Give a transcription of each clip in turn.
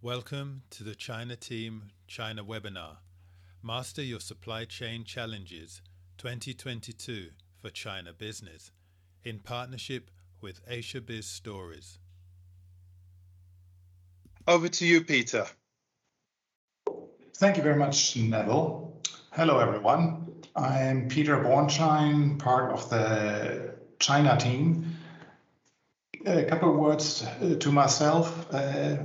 Welcome to the China Team China webinar. Master Your Supply Chain Challenges 2022 for China Business in partnership with Asia Biz Stories. Over to you, Peter. Thank you very much, Neville. Hello, everyone. I'm Peter Bornschein, part of the China team. A couple of words uh, to myself. Uh,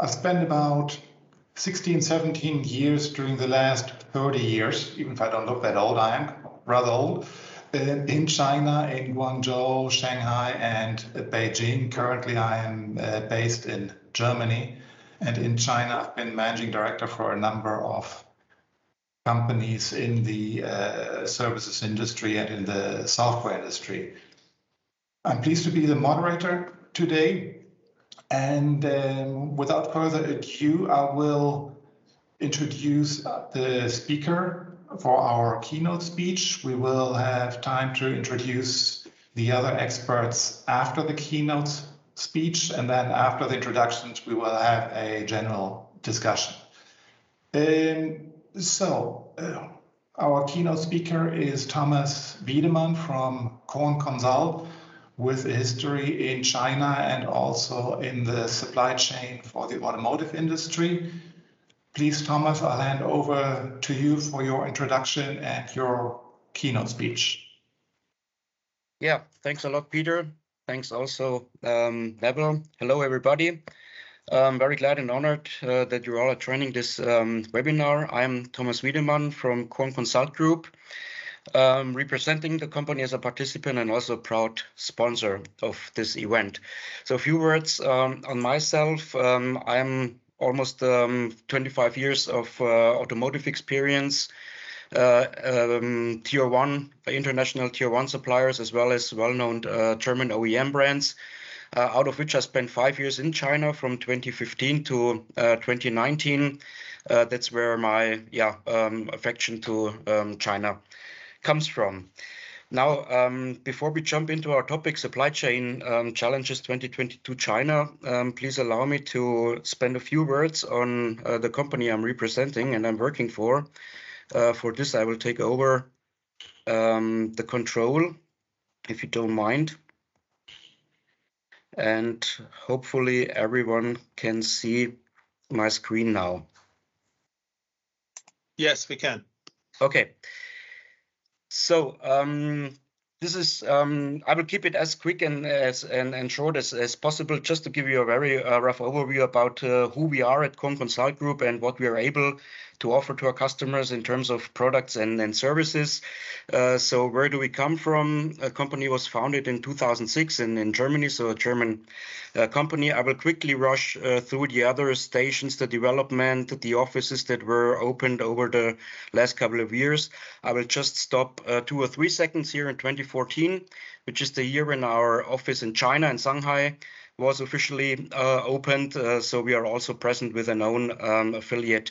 I've spent about 16, 17 years during the last 30 years, even if I don't look that old, I am rather old, uh, in China, in Guangzhou, Shanghai, and Beijing. Currently, I am uh, based in Germany. And in China, I've been managing director for a number of companies in the uh, services industry and in the software industry. I'm pleased to be the moderator today and um, without further ado, I will introduce the speaker for our keynote speech. We will have time to introduce the other experts after the keynote speech, and then after the introductions, we will have a general discussion. Um, so, uh, our keynote speaker is Thomas Wiedemann from Korn Consult with a history in China and also in the supply chain for the automotive industry. Please, Thomas, I'll hand over to you for your introduction and your keynote speech. Yeah, thanks a lot, Peter. Thanks also, um. Hello, everybody. I'm very glad and honored uh, that you all are joining this um, webinar. I'm Thomas Wiedemann from Korn Consult Group um, representing the company as a participant and also proud sponsor of this event. So a few words um, on myself. Um, I'm almost um, 25 years of uh, automotive experience, uh, um, tier one, international tier one suppliers, as well as well-known uh, German OEM brands. Uh, out of which I spent five years in China from 2015 to uh, 2019. Uh, that's where my yeah um, affection to um, China comes from. Now, um, before we jump into our topic, supply chain um, challenges 2022 China, um, please allow me to spend a few words on uh, the company I'm representing and I'm working for. Uh, for this, I will take over um, the control, if you don't mind. And hopefully everyone can see my screen now. Yes, we can. Okay. So um, this is um, I will keep it as quick and as and, and short as, as possible, just to give you a very uh, rough overview about uh, who we are at Korn Consult Group and what we are able to offer to our customers in terms of products and, and services. Uh, so where do we come from? A company was founded in 2006 in, in Germany, so a German uh, company. I will quickly rush uh, through the other stations, the development, the offices that were opened over the last couple of years. I will just stop uh, two or three seconds here in 2014, which is the year when our office in China and Shanghai was officially uh, opened. Uh, so we are also present with an own um, affiliate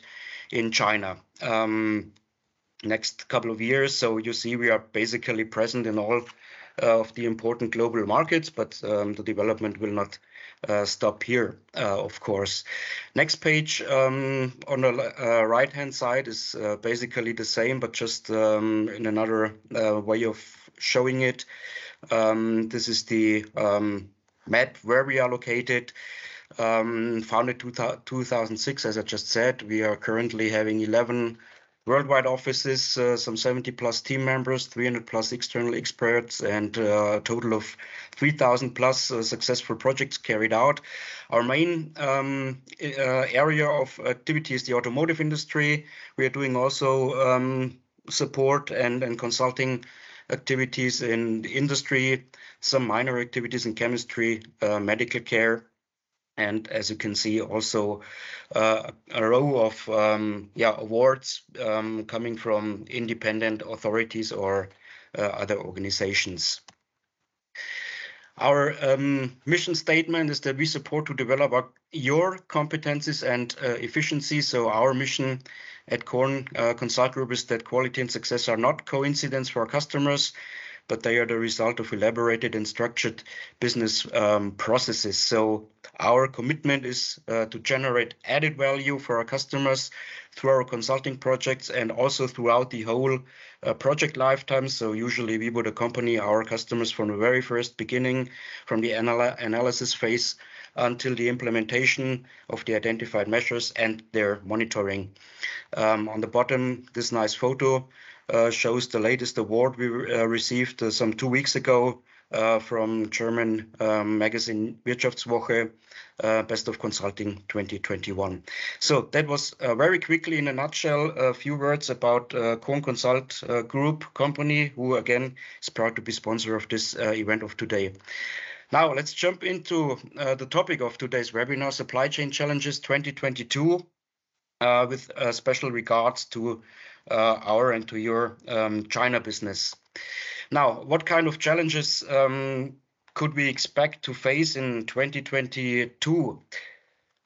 in China. Um, next couple of years. So you see, we are basically present in all uh, of the important global markets, but um, the development will not uh, stop here, uh, of course. Next page um, on the uh, right-hand side is uh, basically the same, but just um, in another uh, way of showing it. Um, this is the um, map where we are located. Um, founded 2006, as I just said. We are currently having 11 worldwide offices, uh, some 70 plus team members, 300 plus external experts, and uh, a total of 3,000 plus uh, successful projects carried out. Our main um, uh, area of activity is the automotive industry. We are doing also um, support and, and consulting activities in industry, some minor activities in chemistry, uh, medical care, and as you can see also uh, a row of um, yeah awards um, coming from independent authorities or uh, other organizations. Our um, mission statement is that we support to develop our, your competencies and uh, efficiency. So our mission at Korn uh, Consult Group is that quality and success are not coincidence for our customers, but they are the result of elaborated and structured business um, processes. So our commitment is uh, to generate added value for our customers through our consulting projects and also throughout the whole uh, project lifetime. So usually we would accompany our customers from the very first beginning, from the anal analysis phase until the implementation of the identified measures and their monitoring. Um, on the bottom, this nice photo uh, shows the latest award we uh, received uh, some two weeks ago uh, from German um, magazine Wirtschaftswoche, uh, Best of Consulting 2021. So that was uh, very quickly in a nutshell, a few words about uh, Korn Consult Group company, who again is proud to be sponsor of this event of today. Now let's jump into the topic of today's webinar, Supply Chain Challenges 2022, with special regards to our and to your um, China business. Now, what kind of challenges um, could we expect to face in 2022?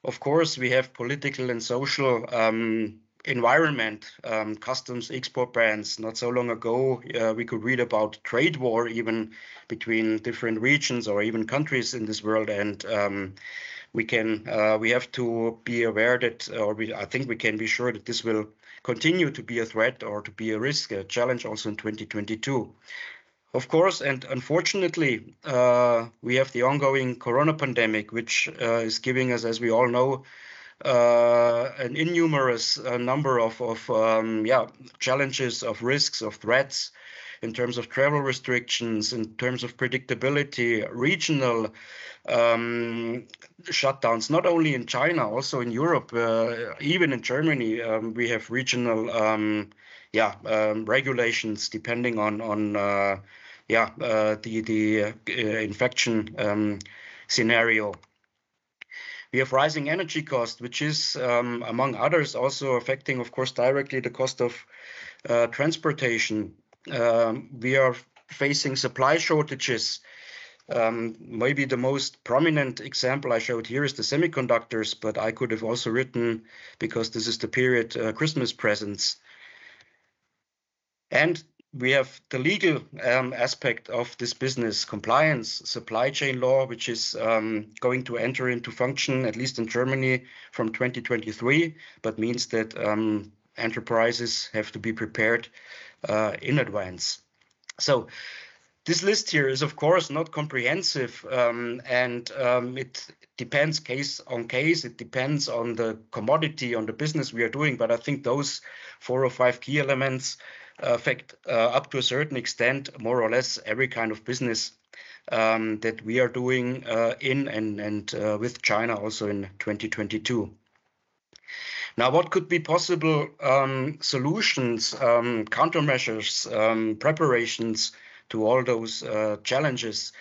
Of course, we have political and social um, environment, um, customs export bans. Not so long ago, uh, we could read about trade war even between different regions or even countries in this world, and um, we can uh, we have to be aware that, or we, I think we can be sure that this will continue to be a threat or to be a risk, a challenge also in 2022. Of course, and unfortunately, uh, we have the ongoing corona pandemic, which uh, is giving us, as we all know, uh, an innumerous uh, number of, of um, yeah, challenges, of risks, of threats in terms of travel restrictions, in terms of predictability, regional um, shutdowns, not only in China, also in Europe, uh, even in Germany, um, we have regional um, yeah, um, regulations depending on on uh, yeah, uh, the the uh, infection um, scenario. We have rising energy costs, which is, um, among others, also affecting, of course, directly the cost of uh, transportation. Um, we are facing supply shortages. Um, maybe the most prominent example I showed here is the semiconductors, but I could have also written, because this is the period, uh, Christmas presents. And we have the legal um, aspect of this business compliance supply chain law which is um, going to enter into function at least in germany from 2023 but means that um, enterprises have to be prepared uh, in advance. So this list here is of course not comprehensive um, and um, it depends case on case. It depends on the commodity on the business we are doing but i think those four or five key elements affect uh, up to a certain extent, more or less, every kind of business um, that we are doing uh, in and, and uh, with China also in 2022. Now, what could be possible um, solutions, um, countermeasures, um, preparations to all those uh, challenges?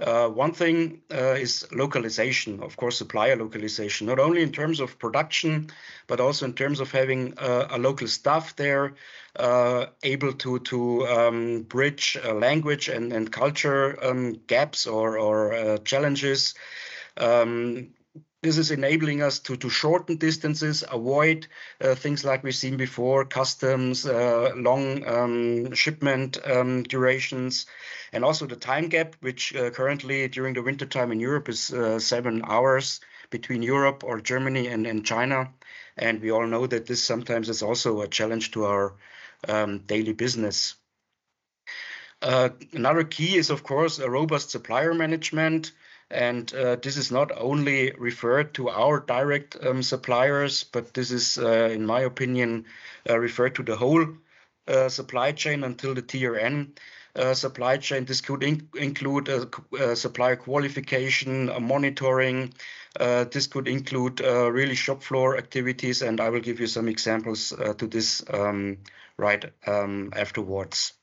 Uh, one thing uh, is localization, of course, supplier localization, not only in terms of production, but also in terms of having uh, a local staff there, uh, able to to um, bridge uh, language and and culture um, gaps or or uh, challenges. Um, this is enabling us to, to shorten distances, avoid uh, things like we've seen before, customs, uh, long um, shipment um, durations, and also the time gap, which uh, currently during the wintertime in Europe is uh, seven hours between Europe or Germany and, and China. And we all know that this sometimes is also a challenge to our um, daily business. Uh, another key is, of course, a robust supplier management. And uh, this is not only referred to our direct um, suppliers, but this is, uh, in my opinion, uh, referred to the whole supply chain until the tier N uh, supply chain. This could in include supplier qualification, monitoring. This could include really shop floor activities, and I will give you some examples to this um, right um, afterwards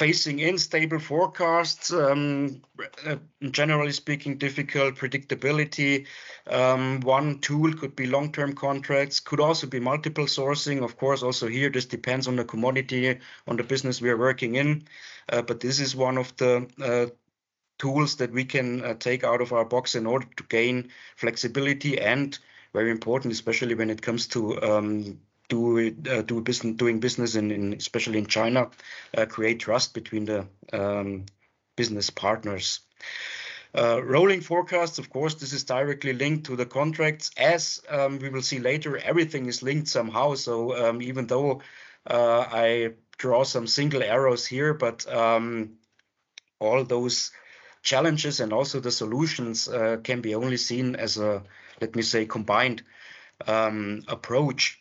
facing unstable forecasts, um, uh, generally speaking, difficult predictability. Um, one tool could be long-term contracts, could also be multiple sourcing. Of course, also here, this depends on the commodity, on the business we are working in. Uh, but this is one of the uh, tools that we can uh, take out of our box in order to gain flexibility and very important, especially when it comes to um, do it, uh, do business, doing business in, in especially in China, uh, create trust between the um, business partners. Uh, rolling forecasts, of course, this is directly linked to the contracts. As um, we will see later, everything is linked somehow. So um, even though uh, I draw some single arrows here, but um, all those challenges and also the solutions uh, can be only seen as a, let me say, combined um, approach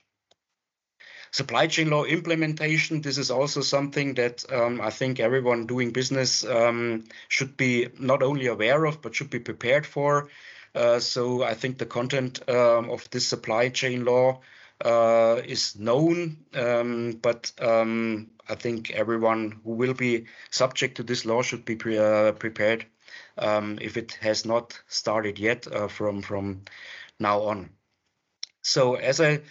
supply chain law implementation. This is also something that um, I think everyone doing business um, should be not only aware of, but should be prepared for. Uh, so I think the content um, of this supply chain law uh, is known, um, but um, I think everyone who will be subject to this law should be pre uh, prepared um, if it has not started yet uh, from from now on. So as I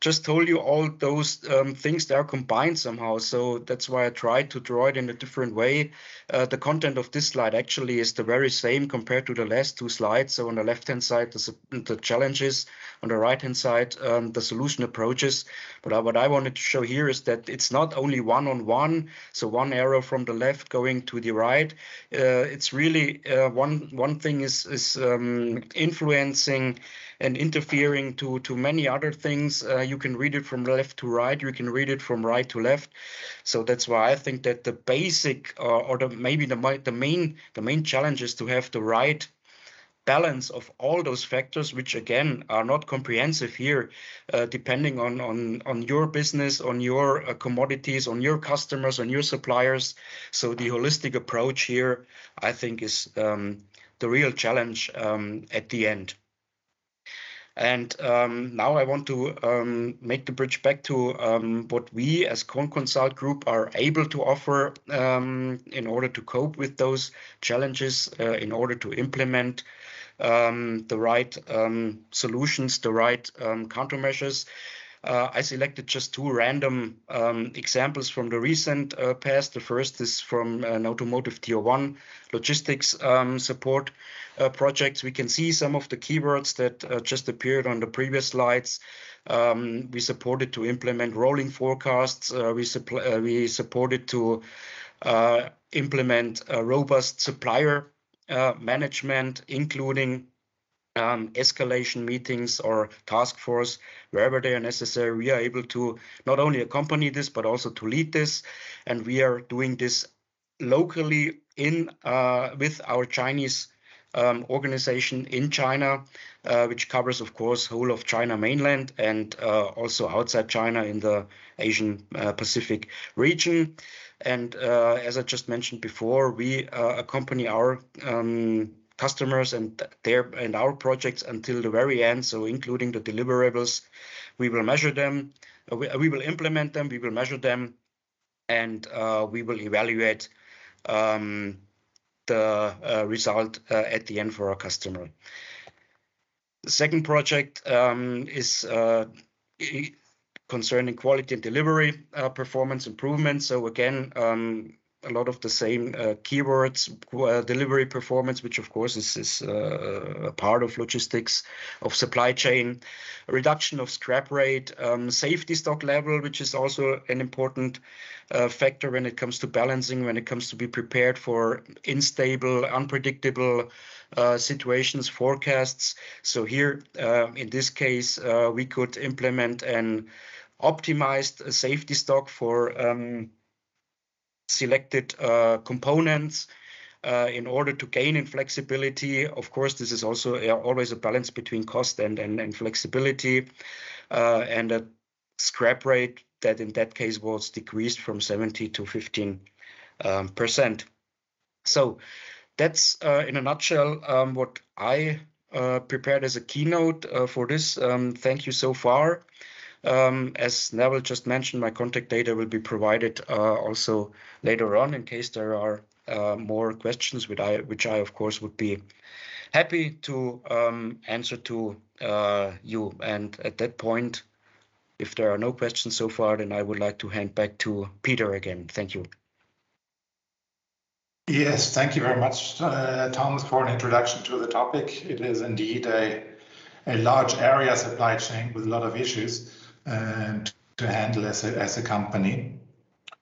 just told you all those um, things that are combined somehow. So that's why I tried to draw it in a different way. Uh, the content of this slide actually is the very same compared to the last two slides. So on the left-hand side, the, the, challenges, on the right-hand side, um, the solution approaches. But uh, what I wanted to show here is that it's not only one-on-one, -on -one, so one arrow from the left going to the right. Uh, it's really uh, one one thing is is um, influencing and interfering to to many other things. Uh, you can read it from left to right. You can read it from right to left. So that's why I think that the basic uh, or the maybe the the main the main challenge is to have the right balance of all those factors, which again are not comprehensive here, uh, depending on on on your business, on your uh, commodities, on your customers, on your suppliers. So the holistic approach here, I think, is um, the real challenge um, at the end. And um, now I want to um, make the bridge back to um, what we as Consult Group are able to offer um, in order to cope with those challenges, uh, in order to implement um, the right um, solutions, the right countermeasures. Uh, I selected just two random um, examples from the recent uh, past. The first is from an automotive tier one logistics um, support uh, projects. We can see some of the keywords that uh, just appeared on the previous slides. Um, we supported to implement rolling forecasts. Uh, we, uh, we supported to implement robust supplier management, including um, escalation meetings or task force, wherever they are necessary, we are able to not only accompany this, but also to lead this. And we are doing this locally in uh, with our Chinese um, organization in China, uh, which covers, of course, whole of China mainland and uh, also outside China in the Asian uh, Pacific region. And uh, as I just mentioned before, we uh, accompany our um, customers and their and our projects until the very end. So including the deliverables, we will measure them, uh, we, we, will implement them, we will measure them, and uh, we will evaluate um, the uh, result uh, at the end for our customer. The second project um, is uh, concerning quality and delivery uh, performance improvement. So again, um, a lot of the same uh, keywords, uh, delivery performance, which of course is, is uh, a part of logistics, of supply chain, reduction of scrap rate, um, safety stock level, which is also an important uh, factor when it comes to balancing, when it comes to be prepared for unstable, unpredictable uh, situations, forecasts. So here, uh, in this case, we could implement an optimized safety stock for um, selected uh, components uh, in order to gain in flexibility. Of course, this is also uh, always a balance between cost and, and, and flexibility uh, and a scrap rate that in that case was decreased from 70 to 15 um, percent. So that's uh, in a nutshell um, what I uh, prepared as a keynote for this. Um, thank you so far. Um, as Neville just mentioned, my contact data will be provided uh, also later on in case there are uh, more questions, which I, which I, of course, would be happy to um, answer to uh, you. And at that point, if there are no questions so far, then I would like to hand back to Peter again. Thank you. Yes, thank you very much, uh, Thomas, for an introduction to the topic. It is indeed a, a large area supply chain with a lot of issues. To handle as a, as a company.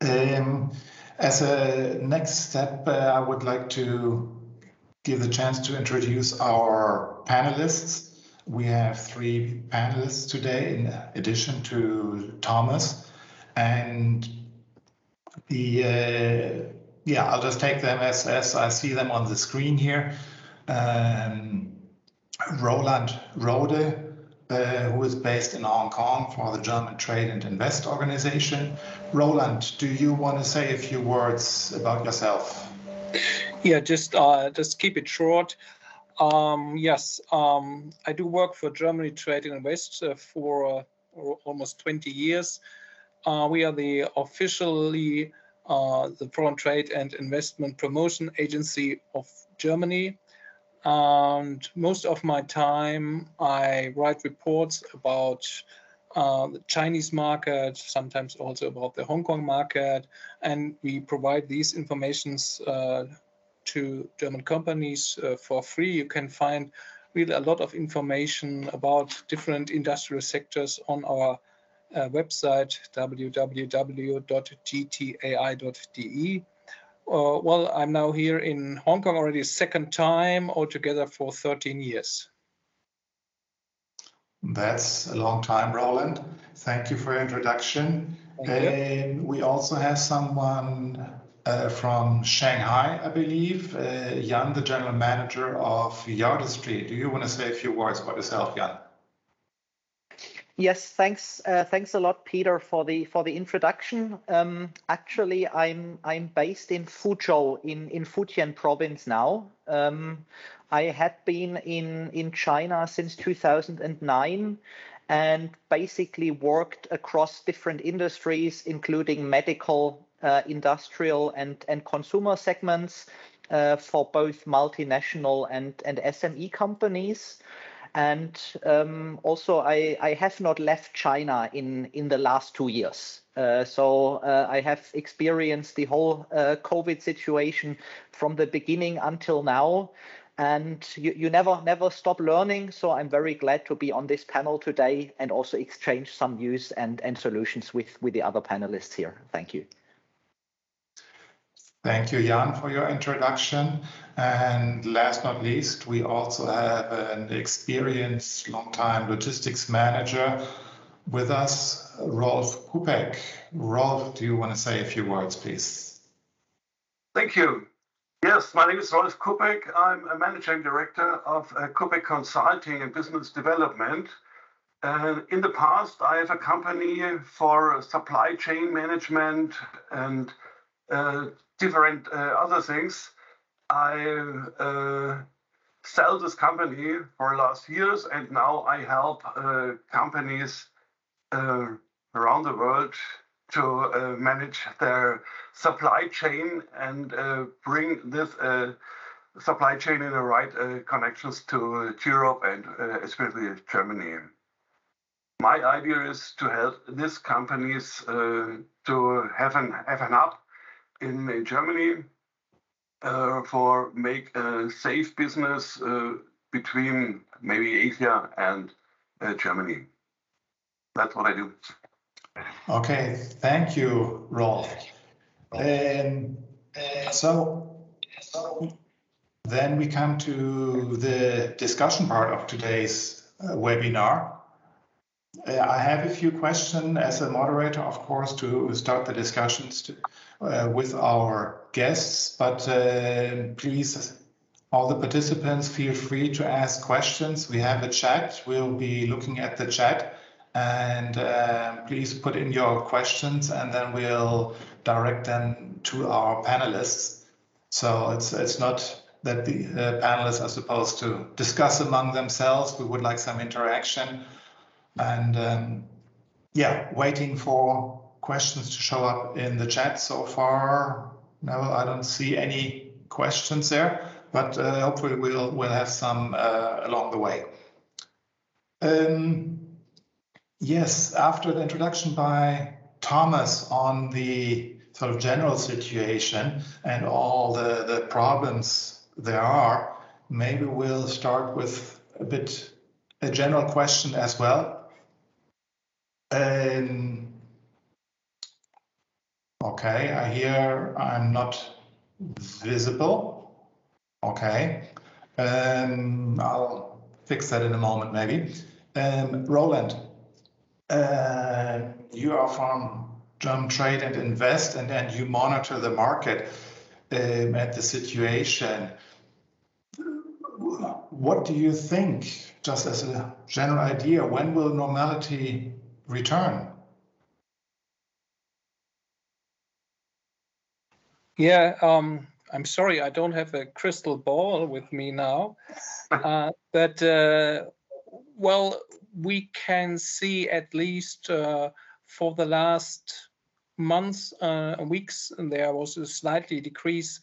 Um, as a next step, uh, I would like to give the chance to introduce our panelists. We have three panelists today in addition to Thomas. And the uh, yeah, I'll just take them as, as I see them on the screen here. Um, Roland Rohde, uh, who is based in Hong Kong for the German Trade and Invest Organization. Roland, do you want to say a few words about yourself? Yeah, just uh, just keep it short. Um, yes, um, I do work for Germany Trade and Invest uh, for uh, almost 20 years. Uh, we are the officially the Foreign Trade and Investment Promotion Agency of Germany. And most of my time, I write reports about uh, the Chinese market, sometimes also about the Hong Kong market, and we provide these informations uh, to German companies uh, for free. You can find really a lot of information about different industrial sectors on our uh, website www.gtai.de. Uh, well, I'm now here in Hong Kong already second time, altogether for 13 years. That's a long time, Roland. Thank you for your introduction. And we also have someone uh, from Shanghai, I believe, uh, Jan, the general manager of Yardistry. Do you want to say a few words about yourself, Jan? Yes, thanks. Uh, thanks a lot, Peter, for the for the introduction. Um, actually, I'm I'm based in Fuzhou in in Fujian province now. Um, I had been in in China since 2009, and basically worked across different industries, including medical, uh, industrial, and and consumer segments uh, for both multinational and and SME companies and um, also I, I have not left China in in the last two years. Uh, so uh, I have experienced the whole uh, COVID situation from the beginning until now, and you, you never never stop learning. So I'm very glad to be on this panel today and also exchange some views and and solutions with with the other panelists here. Thank you. Thank you, Jan, for your introduction. And last not least, we also have an experienced long-time logistics manager with us, Rolf Kupek. Rolf, do you want to say a few words, please? Thank you. Yes, my name is Rolf Kupek. I'm a managing director of uh, Kupek Consulting and Business Development. Uh, in the past, I have a company for supply chain management and different uh, other things. I uh, sell this company for last years, and now I help companies around the world to uh, manage their supply chain and uh, bring this uh, supply chain in the right connections to Europe and especially Germany. My idea is to help these companies to have an have an up in Germany uh, for make a safe business uh, between maybe Asia and uh, Germany. That's what I do. Okay, thank you, Rolf. Um, so, then we come to the discussion part of today's uh, webinar. Uh, I have a few questions as a moderator, of course, to start the discussions. To, uh, with our guests, but uh, please, all the participants, feel free to ask questions. We have a chat. We'll be looking at the chat and uh, please put in your questions and then we'll direct them to our panelists. So it's it's not that the uh, panelists are supposed to discuss among themselves. We would like some interaction and um, yeah, waiting for questions to show up in the chat so far. No, I don't see any questions there, but uh, hopefully we'll we'll have some uh, along the way. Um, yes, after the introduction by Thomas on the sort of general situation and all the, the problems there are, maybe we'll start with a bit a general question as well. Um, Okay, I hear I'm not visible. Okay, um, I'll fix that in a moment maybe. Um, Roland, uh, you are from German Trade and Invest, and then you monitor the market um, at the situation. What do you think, just as a general idea, when will normality return? Yeah, um, I'm sorry, I don't have a crystal ball with me now. Uh, but, uh, well, we can see at least uh, for the last months, uh, weeks, there was a slightly decrease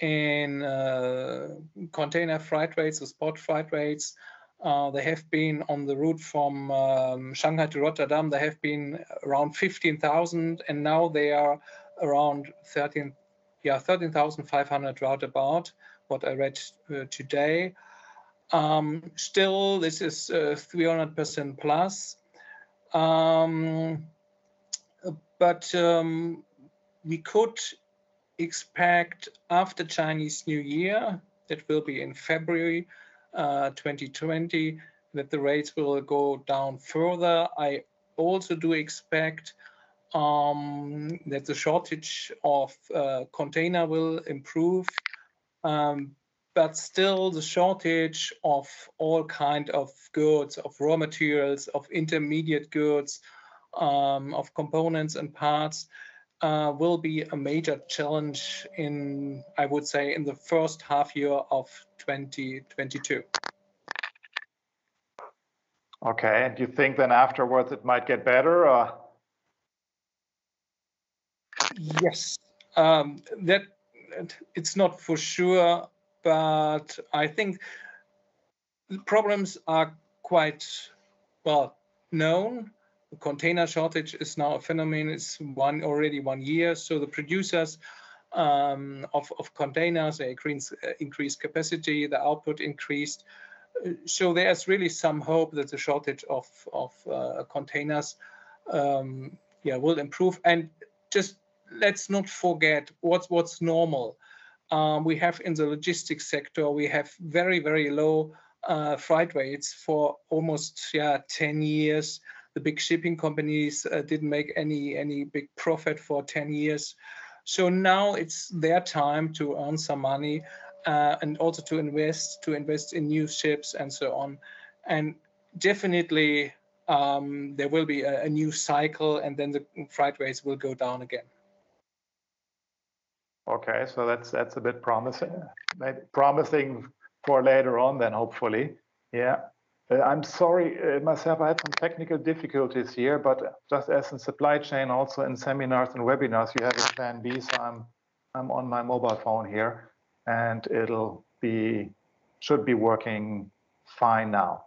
in uh, container freight rates, the spot freight rates. Uh, they have been on the route from um, Shanghai to Rotterdam. They have been around 15,000, and now they are around 13, yeah, 13,500 roundabout. What I read uh, today. Um, still, this is 300% uh, plus. Um, but um, we could expect after Chinese New Year, that will be in February uh, 2020, that the rates will go down further. I also do expect um, that the shortage of uh, container will improve, um, but still the shortage of all kind of goods, of raw materials, of intermediate goods, um, of components and parts uh, will be a major challenge in, I would say, in the first half year of 2022. Okay, and you think then afterwards it might get better? Or? Yes, um, that it's not for sure, but I think the problems are quite well known the container shortage is now a phenomenon. It's one already one year. So the producers um, of, of containers they increase, increased capacity, the output increased. So there's really some hope that the shortage of, of uh, containers um, yeah, will improve. And just let's not forget what's what's normal. Um, we have in the logistics sector, we have very, very low uh, freight rates for almost yeah 10 years the big shipping companies uh, didn't make any any big profit for 10 years. So now it's their time to earn some money uh, and also to invest, to invest in new ships and so on. And definitely um, there will be a, a, new cycle and then the freight rates will go down again. Okay, so that's that's a bit promising, Maybe promising for later on then hopefully. Yeah. Uh, I'm sorry uh, myself, I had some technical difficulties here, but just as in supply chain, also in seminars and webinars, you have a plan B. So I'm, I'm on my mobile phone here and it'll be, should be working fine now.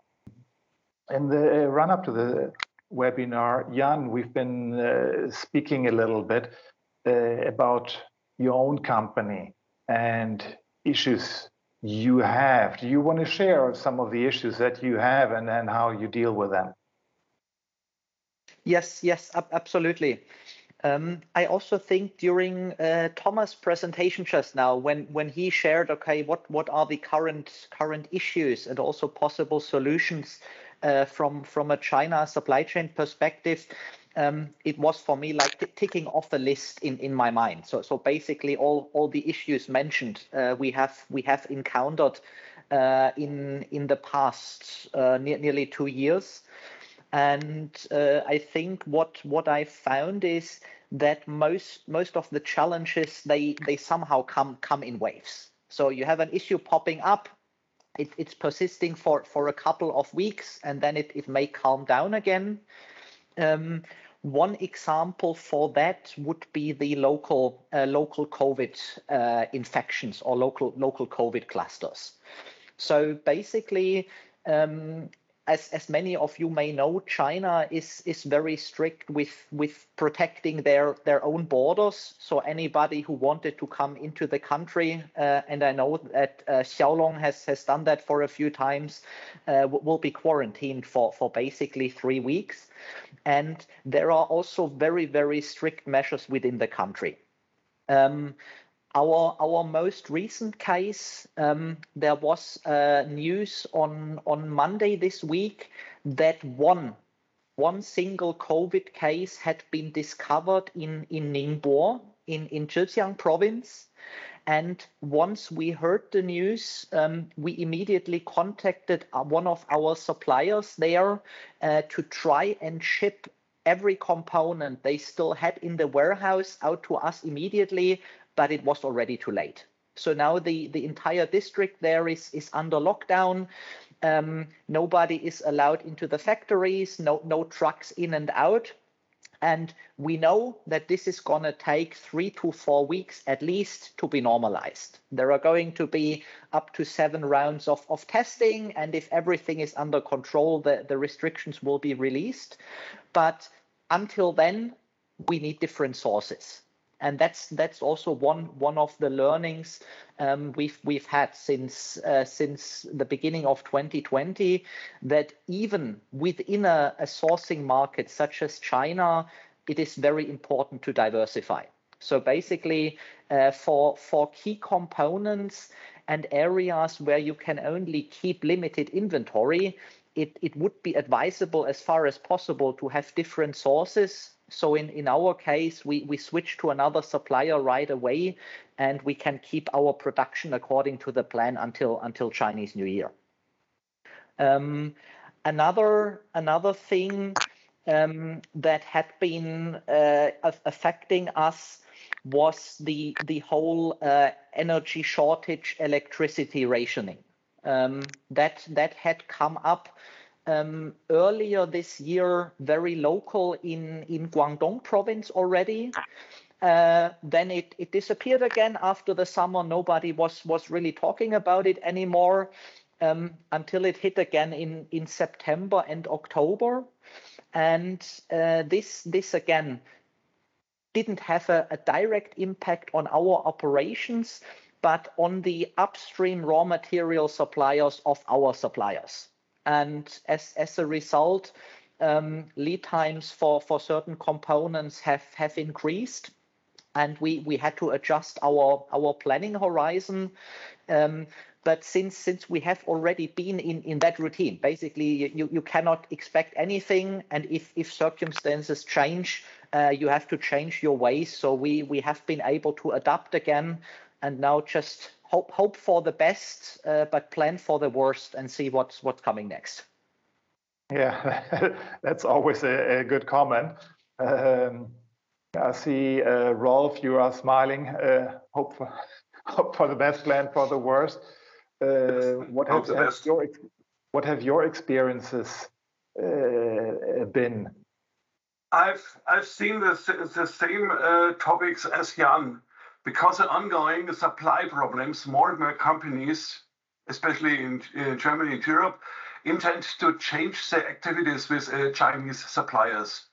In the uh, run up to the webinar, Jan, we've been uh, speaking a little bit uh, about your own company and issues you have. Do you want to share some of the issues that you have and, and how you deal with them? Yes, yes, absolutely. Um, I also think during uh, Thomas' presentation just now, when when he shared, okay, what what are the current current issues and also possible solutions uh, from from a China supply chain perspective, um, it was for me like ticking off a list in, in my mind. So so basically all all the issues mentioned uh, we have we have encountered uh, in in the past uh, ne- nearly two years, and uh, I think what what I found is that most most of the challenges they they somehow come come in waves. So you have an issue popping up. It, it's persisting for, for a couple of weeks and then it, it may calm down again. Um, one example for that would be the local uh, local COVID uh, infections or local local COVID clusters. So basically, um, as as many of you may know, China is is very strict with with protecting their their own borders. So anybody who wanted to come into the country, uh, and I know that uh, Xiaolong has has done that for a few times, uh, will be quarantined for for basically three weeks. And there are also very very strict measures within the country. Um, our our most recent case, um, there was uh, news on on Monday this week that one one single COVID case had been discovered in in Ningbo in in Zhejiang province. And once we heard the news, um, we immediately contacted uh, one of our suppliers there uh, to try and ship every component they still had in the warehouse out to us immediately but it was already too late. So now the, the entire district there is, is under lockdown. Um, nobody is allowed into the factories, no, no trucks in and out. And we know that this is going to take three to four weeks at least to be normalized. There are going to be up to seven rounds of, of testing. And if everything is under control, the, the restrictions will be released. But until then, we need different sources and that's that's also one one of the learnings um, we've we've had since uh, since the beginning of 2020 that even within a, a, sourcing market such as China, it is very important to diversify. So basically, uh, for for key components and areas where you can only keep limited inventory, it, it would be advisable as far as possible to have different sources so in, in our case, we, we switch to another supplier right away, and we can keep our production according to the plan until until Chinese New Year. Um, another another thing um, that had been uh, affecting us was the the whole uh, energy shortage, electricity rationing. Um, that that had come up um, earlier this year very local in, in Guangdong province already. Uh, then it, it disappeared again after the summer. Nobody was, was really talking about it anymore um, until it hit again in, in September and October. And uh, this, this again didn't have a, a direct impact on our operations, but on the upstream raw material suppliers of our suppliers and as as a result, um, lead times for for certain components have have increased, and we we had to adjust our our planning horizon. Um, but since since we have already been in in that routine, basically you you cannot expect anything, and if if circumstances change, uh, you have to change your ways. So we we have been able to adapt again, and now just hope hope for the best, uh, but plan for the worst and see what's what's coming next. Yeah, that's always a, a good comment. Um, I see uh, Rolf, you are smiling. Uh, hope for hope for the best, plan for the worst. Uh, what have, have your what have your experiences uh, been? I've I've seen the the same uh, topics as Jan because of ongoing supply problems, more and more companies, especially in, in Germany and Europe, intend to change their activities with uh, Chinese suppliers.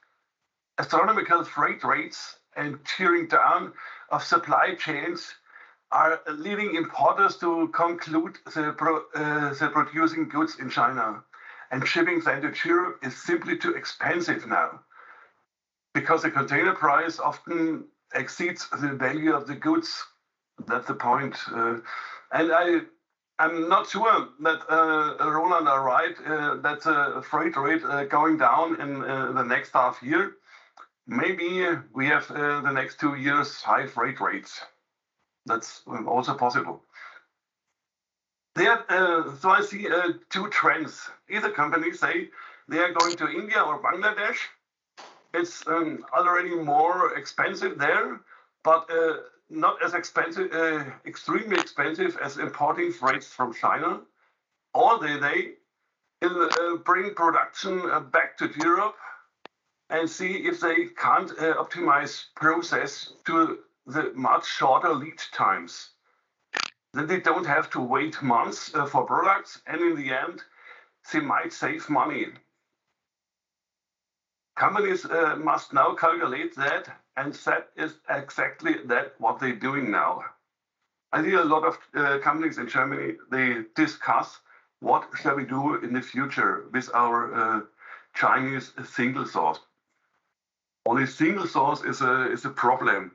Astronomical freight rates and tearing down of supply chains are leading importers to conclude the, pro, uh, the producing goods in China. And shipping them to Europe is simply too expensive now because the container price often exceeds the value of the goods. That's the point. Uh, and I, I'm not sure that uh, Roland are right. Uh, that uh, freight rate uh, going down in uh, the next half year. Maybe we have the next two years high freight rates. That's also possible. There, so I see two trends. Either companies say they are going to India or Bangladesh it's um, already more expensive there, but uh, not as expensive, uh, extremely expensive as importing freights from China. Or they, they uh, bring production uh, back to Europe and see if they can't uh, optimize process to the much shorter lead times. Then they don't have to wait months uh, for products, and in the end, they might save money. Companies uh, must now calculate that, and that is exactly that what they're doing now. I see a lot of uh, companies in Germany, they discuss what shall we do in the future with our uh, Chinese single source. Only single source is a, is a problem.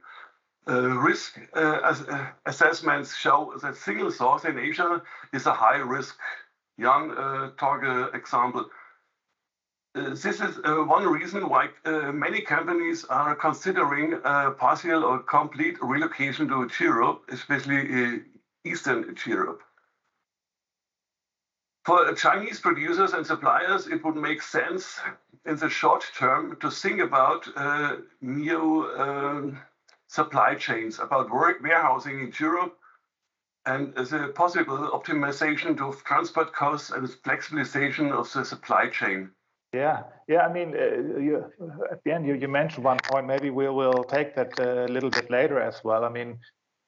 Uh, risk uh, as, uh, assessments show that single source in Asia is a high risk. Young uh, example. Uh, this is uh, one reason why many companies are considering partial or complete relocation to Europe, especially Eastern Europe. For Chinese producers and suppliers, it would make sense in the short term to think about uh, new uh, supply chains, about warehousing in Europe, and the possible optimization of transport costs and flexibilization of the supply chain. Yeah, yeah. I mean, uh, you, at the end, you, you mentioned one point. Maybe we will take that a little bit later as well. I mean,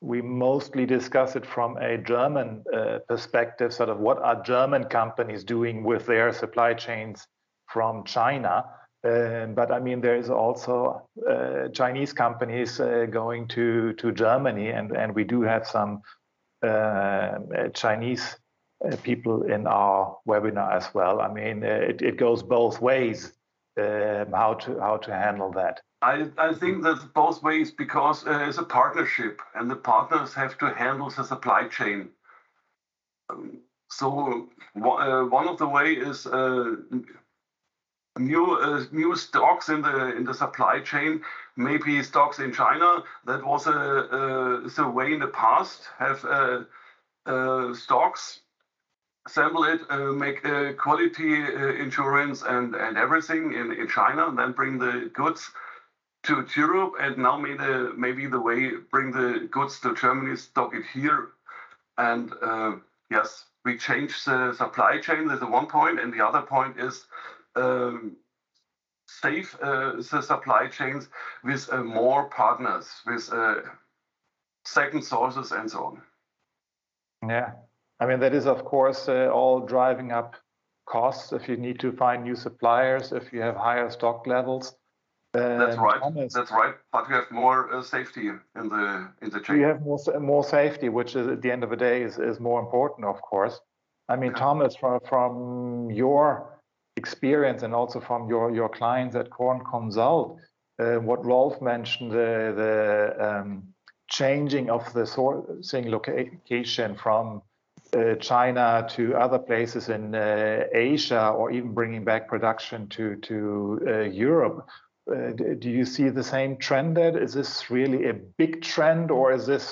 we mostly discuss it from a German uh, perspective, sort of what are German companies doing with their supply chains from China. Um, but I mean, there is also uh, Chinese companies uh, going to to Germany, and and we do have some uh, Chinese uh, people in our webinar as well. I mean, uh, it it goes both ways um, how to how to handle that. I, I think that's both ways because uh, it's a partnership and the partners have to handle the supply chain. Um, so uh, one of the way is uh, new uh, new stocks in the in the supply chain. Maybe stocks in China. That was a, a the way in the past have uh, uh, stocks assemble it, uh, make uh, quality uh, insurance and, and everything in, in China, and then bring the goods to Europe and now maybe the, maybe the way bring the goods to Germany, stock it here. And uh, yes, we change the supply chain. There's the one point, and the other point is um, save uh, the supply chains with more partners, with second sources, and so on. Yeah, I mean that is of course uh, all driving up costs. If you need to find new suppliers, if you have higher stock levels that's right. Thomas, That's right. But you have more uh, safety in the in the chain. You have more more safety, which is at the end of the day is, is more important, of course. I mean. Thomas, from from your experience and also from your your clients at Korn Consult, uh, what Rolf mentioned, the the um, changing of the sourcing location from uh, China to other places in uh, Asia, or even bringing back production to to uh, Europe uh, do you see the same trend there? Is this really a big trend, or is this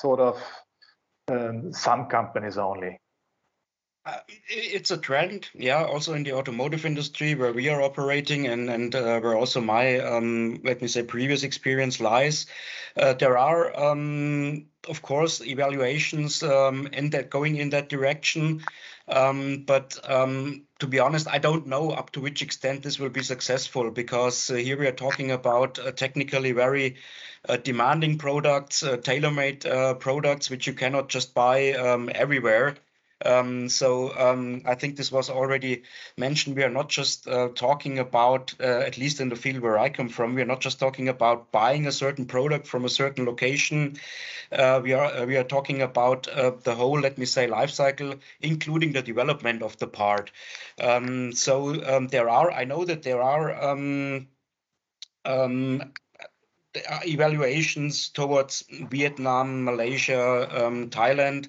sort of um, some companies only? Uh, it's a trend, yeah. Also in the automotive industry where we are operating, and and uh, where also my um, let me say previous experience lies. Uh, there are, um, of course, evaluations um, in that going in that direction. Um, but um, to be honest, I don't know up to which extent this will be successful because uh, here we are talking about uh, technically very uh, demanding products, uh, tailor-made uh, products, which you cannot just buy um, everywhere. Um, so um, I think this was already mentioned. We are not just uh, talking about, uh, at least in the field where I come from, we are not just talking about buying a certain product from a certain location. Uh, we are uh, we are talking about uh, the whole, let me say, life cycle, including the development of the part. Um, so um, there are, I know that there are. Um, um, evaluations towards Vietnam, Malaysia, um, Thailand.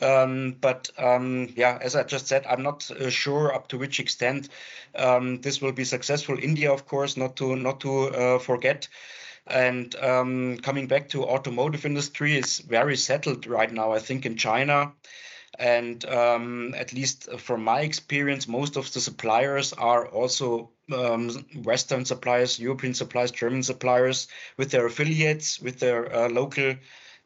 Um, but um, yeah, as I just said, I'm not uh, sure up to which extent um, this will be successful. India, of course, not to not to uh, forget. And um, coming back to automotive industry is very settled right now. I think in China. And um, at least from my experience, most of the suppliers are also um, Western suppliers, European suppliers, German suppliers with their affiliates, with their uh, local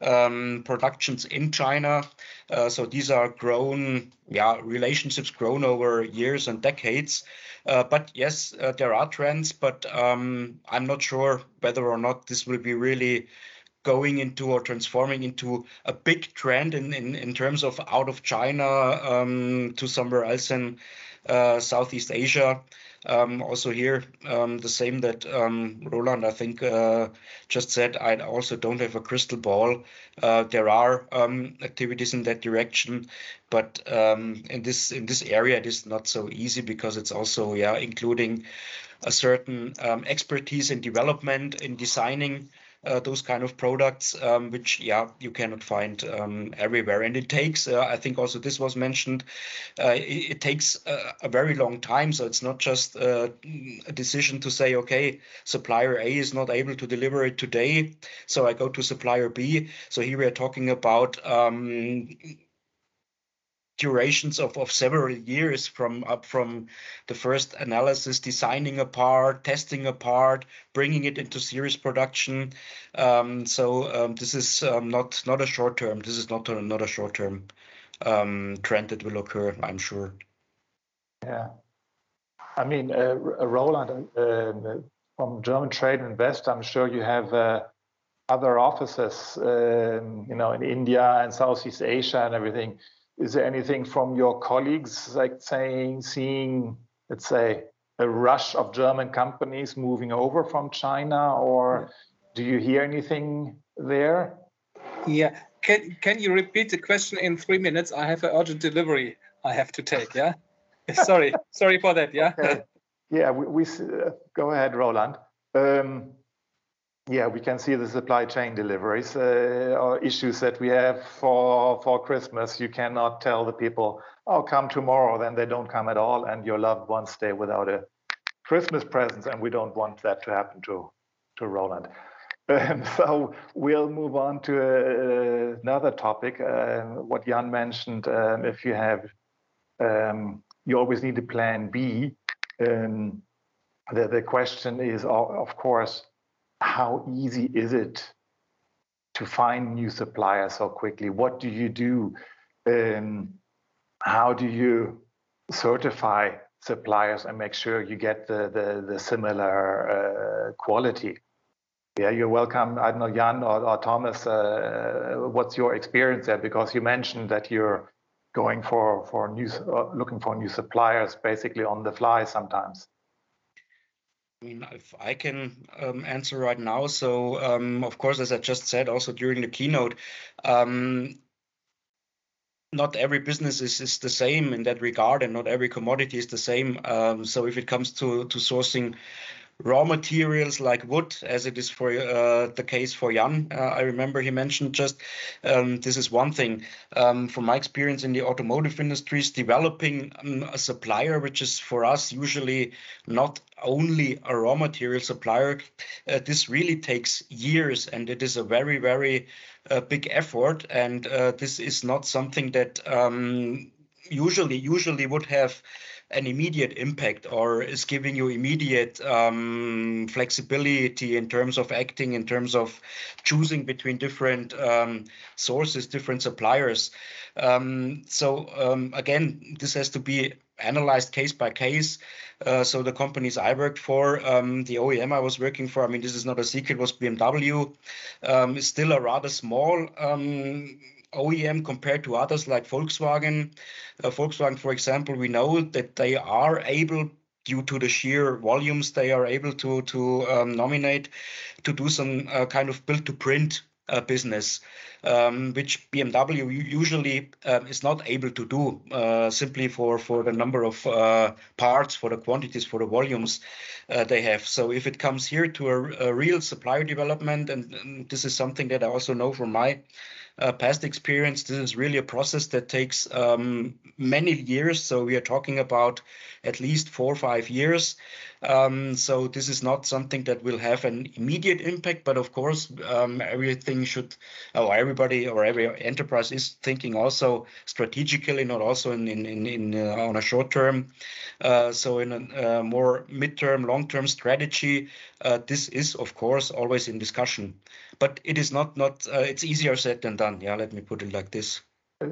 um, productions in China. Uh, so these are grown, yeah, relationships grown over years and decades. Uh, but yes, uh, there are trends, but um, I'm not sure whether or not this will be really going into or transforming into a big trend in, in, in terms of out of China um, to somewhere else in Southeast Asia. Um, also here, um, the same that um, Roland, I think, uh, just said. I also don't have a crystal ball. Uh, there are um, activities in that direction, but um, in this in this area, it is not so easy because it's also yeah including a certain expertise in development in designing uh, those kind of products, um, which yeah you cannot find um, everywhere, and it takes. Uh, I think also this was mentioned. Uh, it, it, takes a, a, very long time, so it's not just uh, a decision to say, okay, supplier A is not able to deliver it today, so I go to supplier B. So here we are talking about um, durations of, of several years from up from the first analysis, designing a part, testing a part, bringing it into series production. Um, so um, this is um, not not a short term. This is not a, not a short term um, trend that will occur. I'm sure. Yeah, I mean, uh, Roland uh, from German Trade Invest. I'm sure you have. Uh, other offices, um, you know, in India and Southeast Asia and everything is there anything from your colleagues like saying seeing let's say a rush of german companies moving over from china or do you hear anything there? Yeah. Can can you repeat the question in three minutes? I have an urgent delivery i have to take yeah? Sorry sorry for that yeah? Okay. yeah we, we uh, go ahead roland. Um, yeah, we can see the supply chain deliveries uh, or issues that we have for for Christmas. You cannot tell the people, "Oh, come tomorrow," then they don't come at all, and your loved ones stay without a Christmas present, and we don't want that to happen to to Roland. Um, so we'll move on to uh, another topic. Uh, what Jan mentioned, um, if you have, um, you always need a plan B. Um, the the question is, of course how easy is it to find new suppliers so quickly? What do you do? Um, how do you certify suppliers and make sure you get the the, the similar uh, quality? Yeah, you're welcome. I don't know, Jan or, or Thomas. Uh, what's your experience there? Because you mentioned that you're going for for new, uh, looking for new suppliers, basically on the fly sometimes. I mean, if I can um, answer right now, so um, of course, as I just said, also during the keynote, um, not every business is, is the same in that regard, and not every commodity is the same. Um, so if it comes to to sourcing raw materials like wood, as it is for uh, the case for Jan. Uh, I remember he mentioned just um, this is one thing. Um, from my experience in the automotive industries, developing um, a supplier, which is for us usually not only a raw material supplier, uh, this really takes years and it is a very, very uh, big effort. And uh, this is not something that um, usually usually would have an immediate impact or is giving you immediate um, flexibility in terms of acting, in terms of choosing between different um, sources, different suppliers. Um, so um, again, this has to be analyzed case by case. Uh, so the companies I worked for, um, the OEM I was working for, I mean, this is not a secret, was BMW. Um, is still a rather small OEM compared to others like Volkswagen. Uh, Volkswagen, for example, we know that they are able due to the sheer volumes they are able to to um, nominate to do some uh, kind of build to print uh, business, um, which BMW usually uh, is not able to do uh, simply for, for the number of uh, parts, for the quantities, for the volumes uh, they have. So if it comes here to a, a real supplier development, and, and, this is something that I also know from my uh, past experience, this is really a process that takes um, many years. So we are talking about at least four or five years. Um, so this is not something that will have an immediate impact, but of course, um, everything should, or everybody or every enterprise is thinking also strategically, not also in in in, in uh, on a short term. Uh, so in a uh, more midterm, long term strategy, uh, this is of course always in discussion, but it is not not uh, it's easier said than done. Yeah, let me put it like this.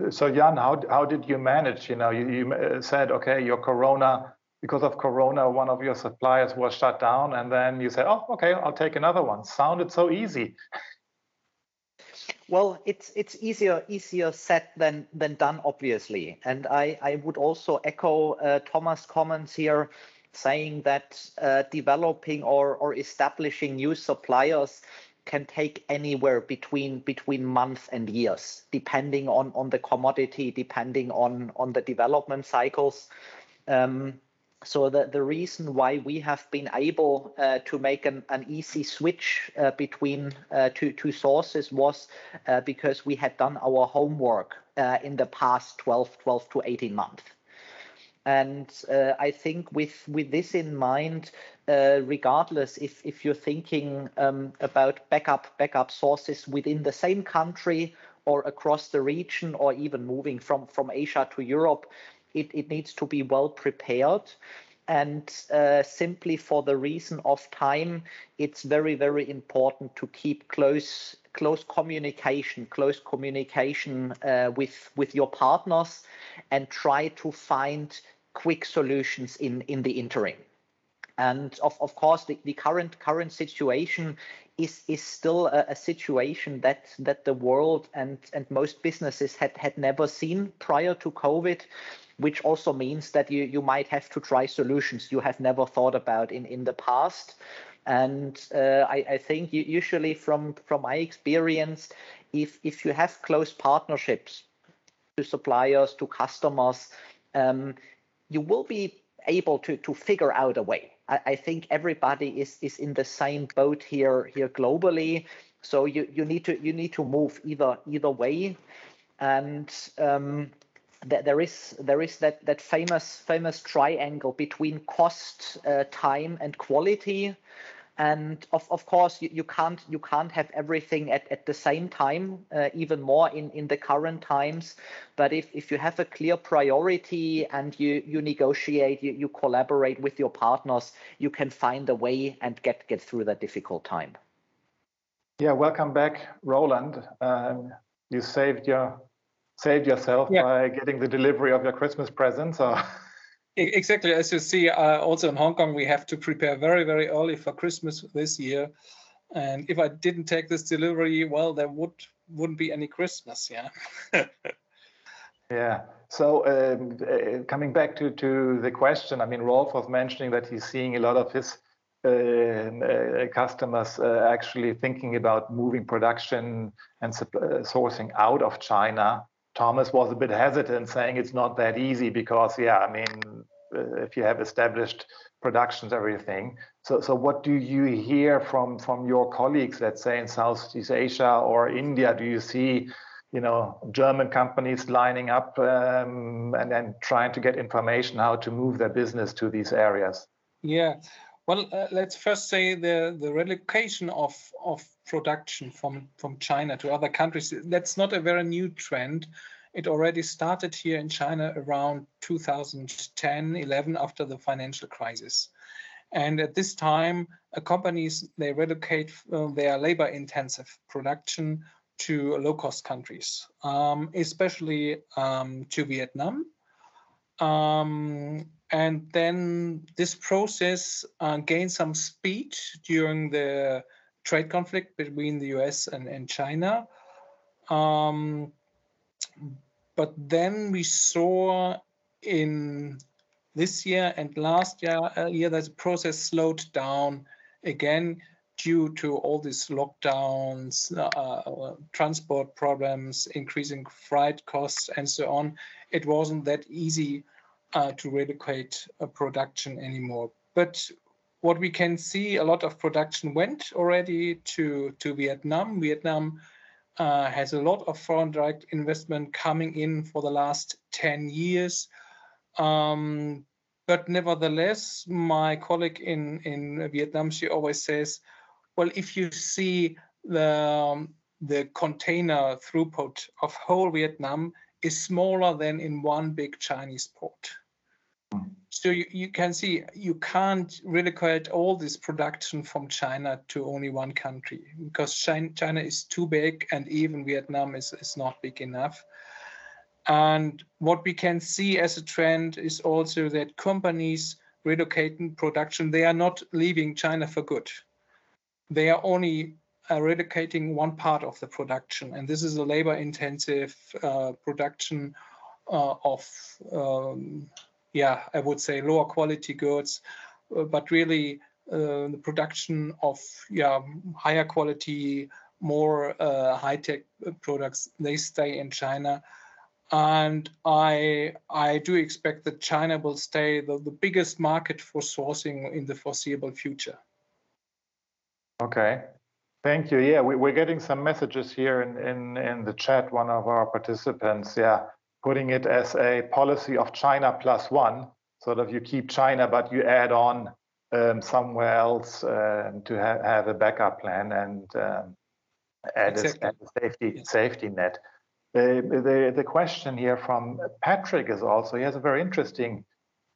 So Jan, how how did you manage? You know, you, you said okay, your Corona because of Corona, one of your suppliers was shut down, and then you said, "Oh, okay, I'll take another one." Sounded so easy. Well, it's it's easier easier said than than done, obviously. And I I would also echo uh, Thomas' comments here, saying that uh, developing or or establishing new suppliers can take anywhere between between months and years, depending on on the commodity, depending on on the development cycles. Um, so the, the reason why we have been able uh, to make an, an easy switch uh, between uh, two, two sources was uh, because we had done our homework uh, in the past 12, 12 to 18 months. And uh, I think with with this in mind, regardless if if you're thinking um, about backup backup sources within the same country or across the region or even moving from from Asia to Europe, it, it needs to be well prepared. And uh, simply for the reason of time it's very very important to keep close close communication close communication uh, with with your partners and try to find quick solutions in in the interim. And of, of course the, the current current situation is is still a, a, situation that that the world and and most businesses had had never seen prior to covid which also means that you, you might have to try solutions you have never thought about in, in the past. And uh, I, I think usually from, from my experience, if, if you have close partnerships to suppliers, to customers, um, you will be able to, to figure out a way. I, I think everybody is, is in the same boat here, here globally. So you, you need to you need to move either either way. And um, there is there is that that famous famous triangle between cost, uh, time, and quality, and of, of course you, you can't you can't have everything at, at the same time, uh, even more in, in the current times. But if, if you have a clear priority and you you negotiate, you, you collaborate with your partners, you can find a way and get get through that difficult time. Yeah, welcome back, Roland. Um, you saved your saved yourself yeah. by getting the delivery of your Christmas presents or? Exactly. As you see uh, also in Hong Kong we have to prepare very very early for Christmas this year. And if I didn't take this delivery well there would wouldn't be any Christmas yeah. Yeah. So um, uh, coming back to to the question I mean Rolf was mentioning that he's seeing a lot of his uh, uh, customers uh, actually thinking about moving production and uh, sourcing out of China Thomas was a bit hesitant, saying it's not that easy because, yeah, I mean, uh, if you have established productions, everything. So, so what do you hear from from your colleagues, let's say in Southeast Asia or India? Do you see, you know, German companies lining up um, and then trying to get information how to move their business to these areas? Yeah. Well, uh, let's first say the the relocation of of production from from China to other countries. That's not a very new trend. It already started here in China around 2010, 11 after the financial crisis. And at this time, uh, companies they relocate uh, their labor-intensive production to low-cost countries, um, especially um, to Vietnam. Um, and then this process uh, gained some speed during the trade conflict between the US and, and China. Um, but then we saw in this year and last year, uh, year that the process slowed down again due to all these lockdowns, uh, uh, transport problems, increasing freight costs, and so on. It wasn't that easy uh, to relocate a production anymore. But what we can see, a lot of production went already to, to Vietnam. Vietnam uh, has a lot of foreign direct investment coming in for the last 10 years. Um, but nevertheless, my colleague in, in Vietnam, she always says, well, if you see the, um, the container throughput of whole Vietnam is smaller than in one big Chinese port. So you, you can see you can't relocate all this production from China to only one country because China, China is too big and even Vietnam is, is not big enough. And what we can see as a trend is also that companies relocating production, they are not leaving China for good. They are only uh, relocating one part of the production, and this is a labor-intensive uh, production uh, of, um, yeah, I would say lower quality goods, uh, but really uh, the production of yeah higher quality, more high-tech products. They stay in China and I I do expect that China will stay the, the biggest market for sourcing in the foreseeable future. Okay, thank you. Yeah, we, are getting some messages here in, in in the chat. One of our participants, yeah, putting it as a policy of China plus one, sort of you keep China but you add on um, somewhere else uh, to ha have a backup plan and um, add, exactly. a, add a safety yes. safety net. The, the, the question here from Patrick is also, he has a very interesting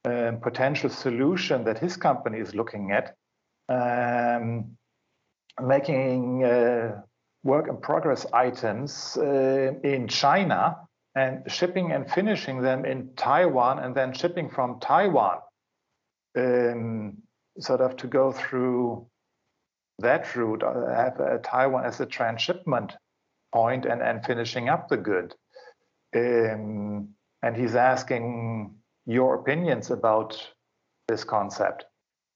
um, potential solution that his company is looking at, um, making uh, work in progress items uh, in China and shipping and finishing them in Taiwan and then shipping from Taiwan, um, sort of to go through that route, uh, have uh, Taiwan as a transshipment point and, and finishing up the good. Um, and he's asking your opinions about this concept.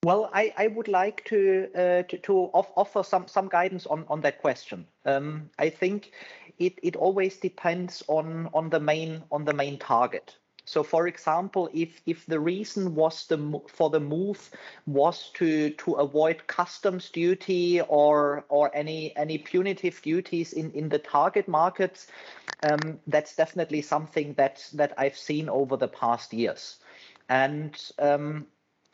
Well, I, I would like to uh, to, to off, offer some some guidance on, on that question. Um, I think it, it always depends on on the main on the main target. So, for example, if if the reason was the for the move was to to avoid customs duty or or any any punitive duties in in the target markets, um, that's definitely something that that I've seen over the past years, and um,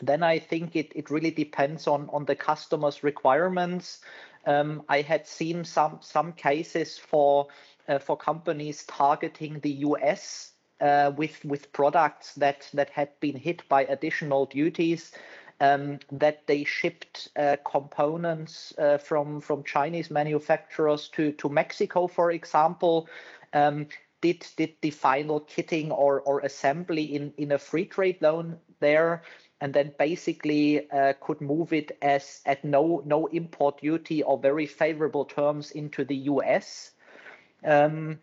then I think it it really depends on on the customer's requirements. Um, I had seen some some cases for uh, for companies targeting the US uh, with with products that that had been hit by additional duties. Um, that they shipped uh, components uh, from from Chinese manufacturers to to Mexico, for example. Um, did did the final kitting or or assembly in in a free trade zone there, and then basically uh, could move it as at no no import duty or very favorable terms into the U.S. Um,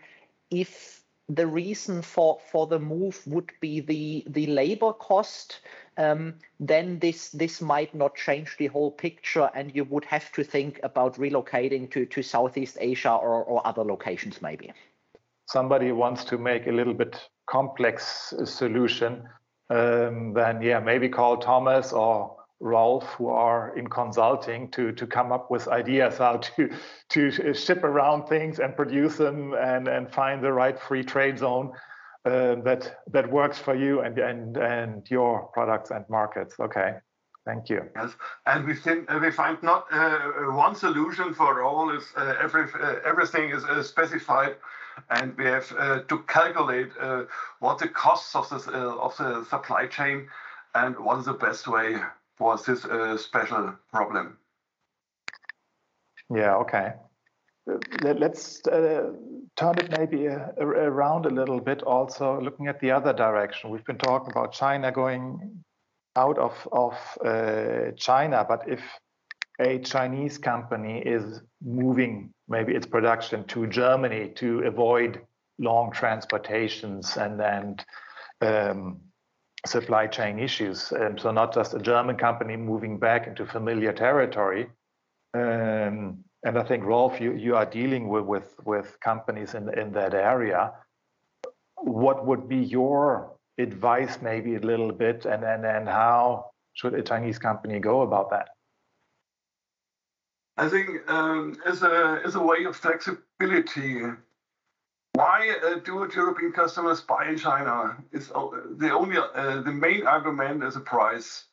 if the reason for for the move would be the the labor cost um, then this this might not change the whole picture and you would have to think about relocating to to southeast asia or, or other locations maybe somebody wants to make a little bit complex solution um, then yeah maybe call thomas or Rolf, who are in consulting, to to come up with ideas how to to ship around things and produce them and and find the right free trade zone uh, that that works for you and and and your products and markets. Okay. Thank you. Yes, and we think uh, we find not uh, one solution for all. Is uh, every uh, everything is uh, specified, and we have to calculate what the costs of this of the supply chain and what is the best way for this special problem? Yeah, okay. Let's uh, turn it maybe uh, around a little bit, also looking at the other direction. We've been talking about China going out of, of uh, China, but if a Chinese company is moving maybe its production to Germany to avoid long transportations and then um, supply chain issues. Um, so not just a German company moving back into familiar territory. Um, and I think Rolf, you, you are dealing with, with, with companies in, in that area. What would be your advice maybe a little bit and, and, and how should a Chinese company go about that? I think um, as a as a way of flexibility, why uh, do European customers buy in China? It's the only uh, the main argument is the price.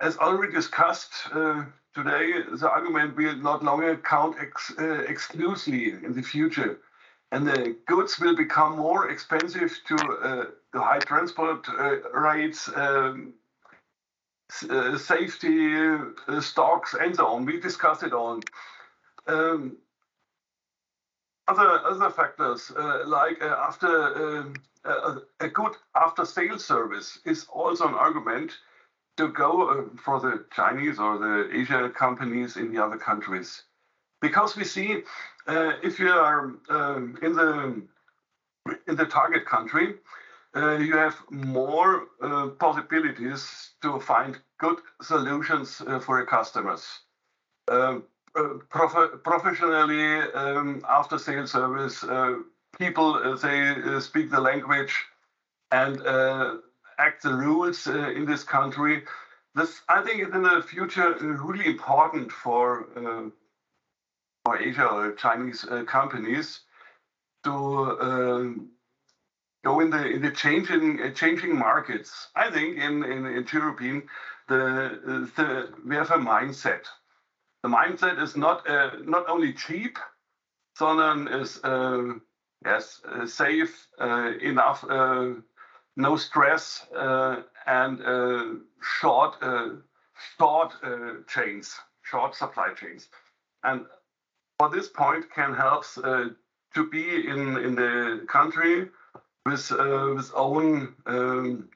As already discussed uh, today, the argument will not longer count ex, uh, exclusively in the future, and the goods will become more expensive to uh, the high transport rates. Um, safety stocks and so on. We discussed it all. Um, other other factors uh, like uh, after um, uh, a good after sales service is also an argument to go uh, for the Chinese or the Asian companies in the other countries. because we see uh, if you are um, in the in the target country, uh, you have more uh, possibilities to find good solutions uh, for your customers. Um, uh, prof professionally, um, after sales service, uh, people they speak the language and act the rules in this country. This, I think, is in the future really important for for Asia or Chinese companies to um, go in the in the changing uh, changing markets. I think in in, in European the, the we have a mindset. The mindset is not uh, not only cheap, sondern is uh, yes uh, safe uh, enough, uh, no stress and short short chains, short supply chains, and for this point can help to be in in the country with uh, with own um,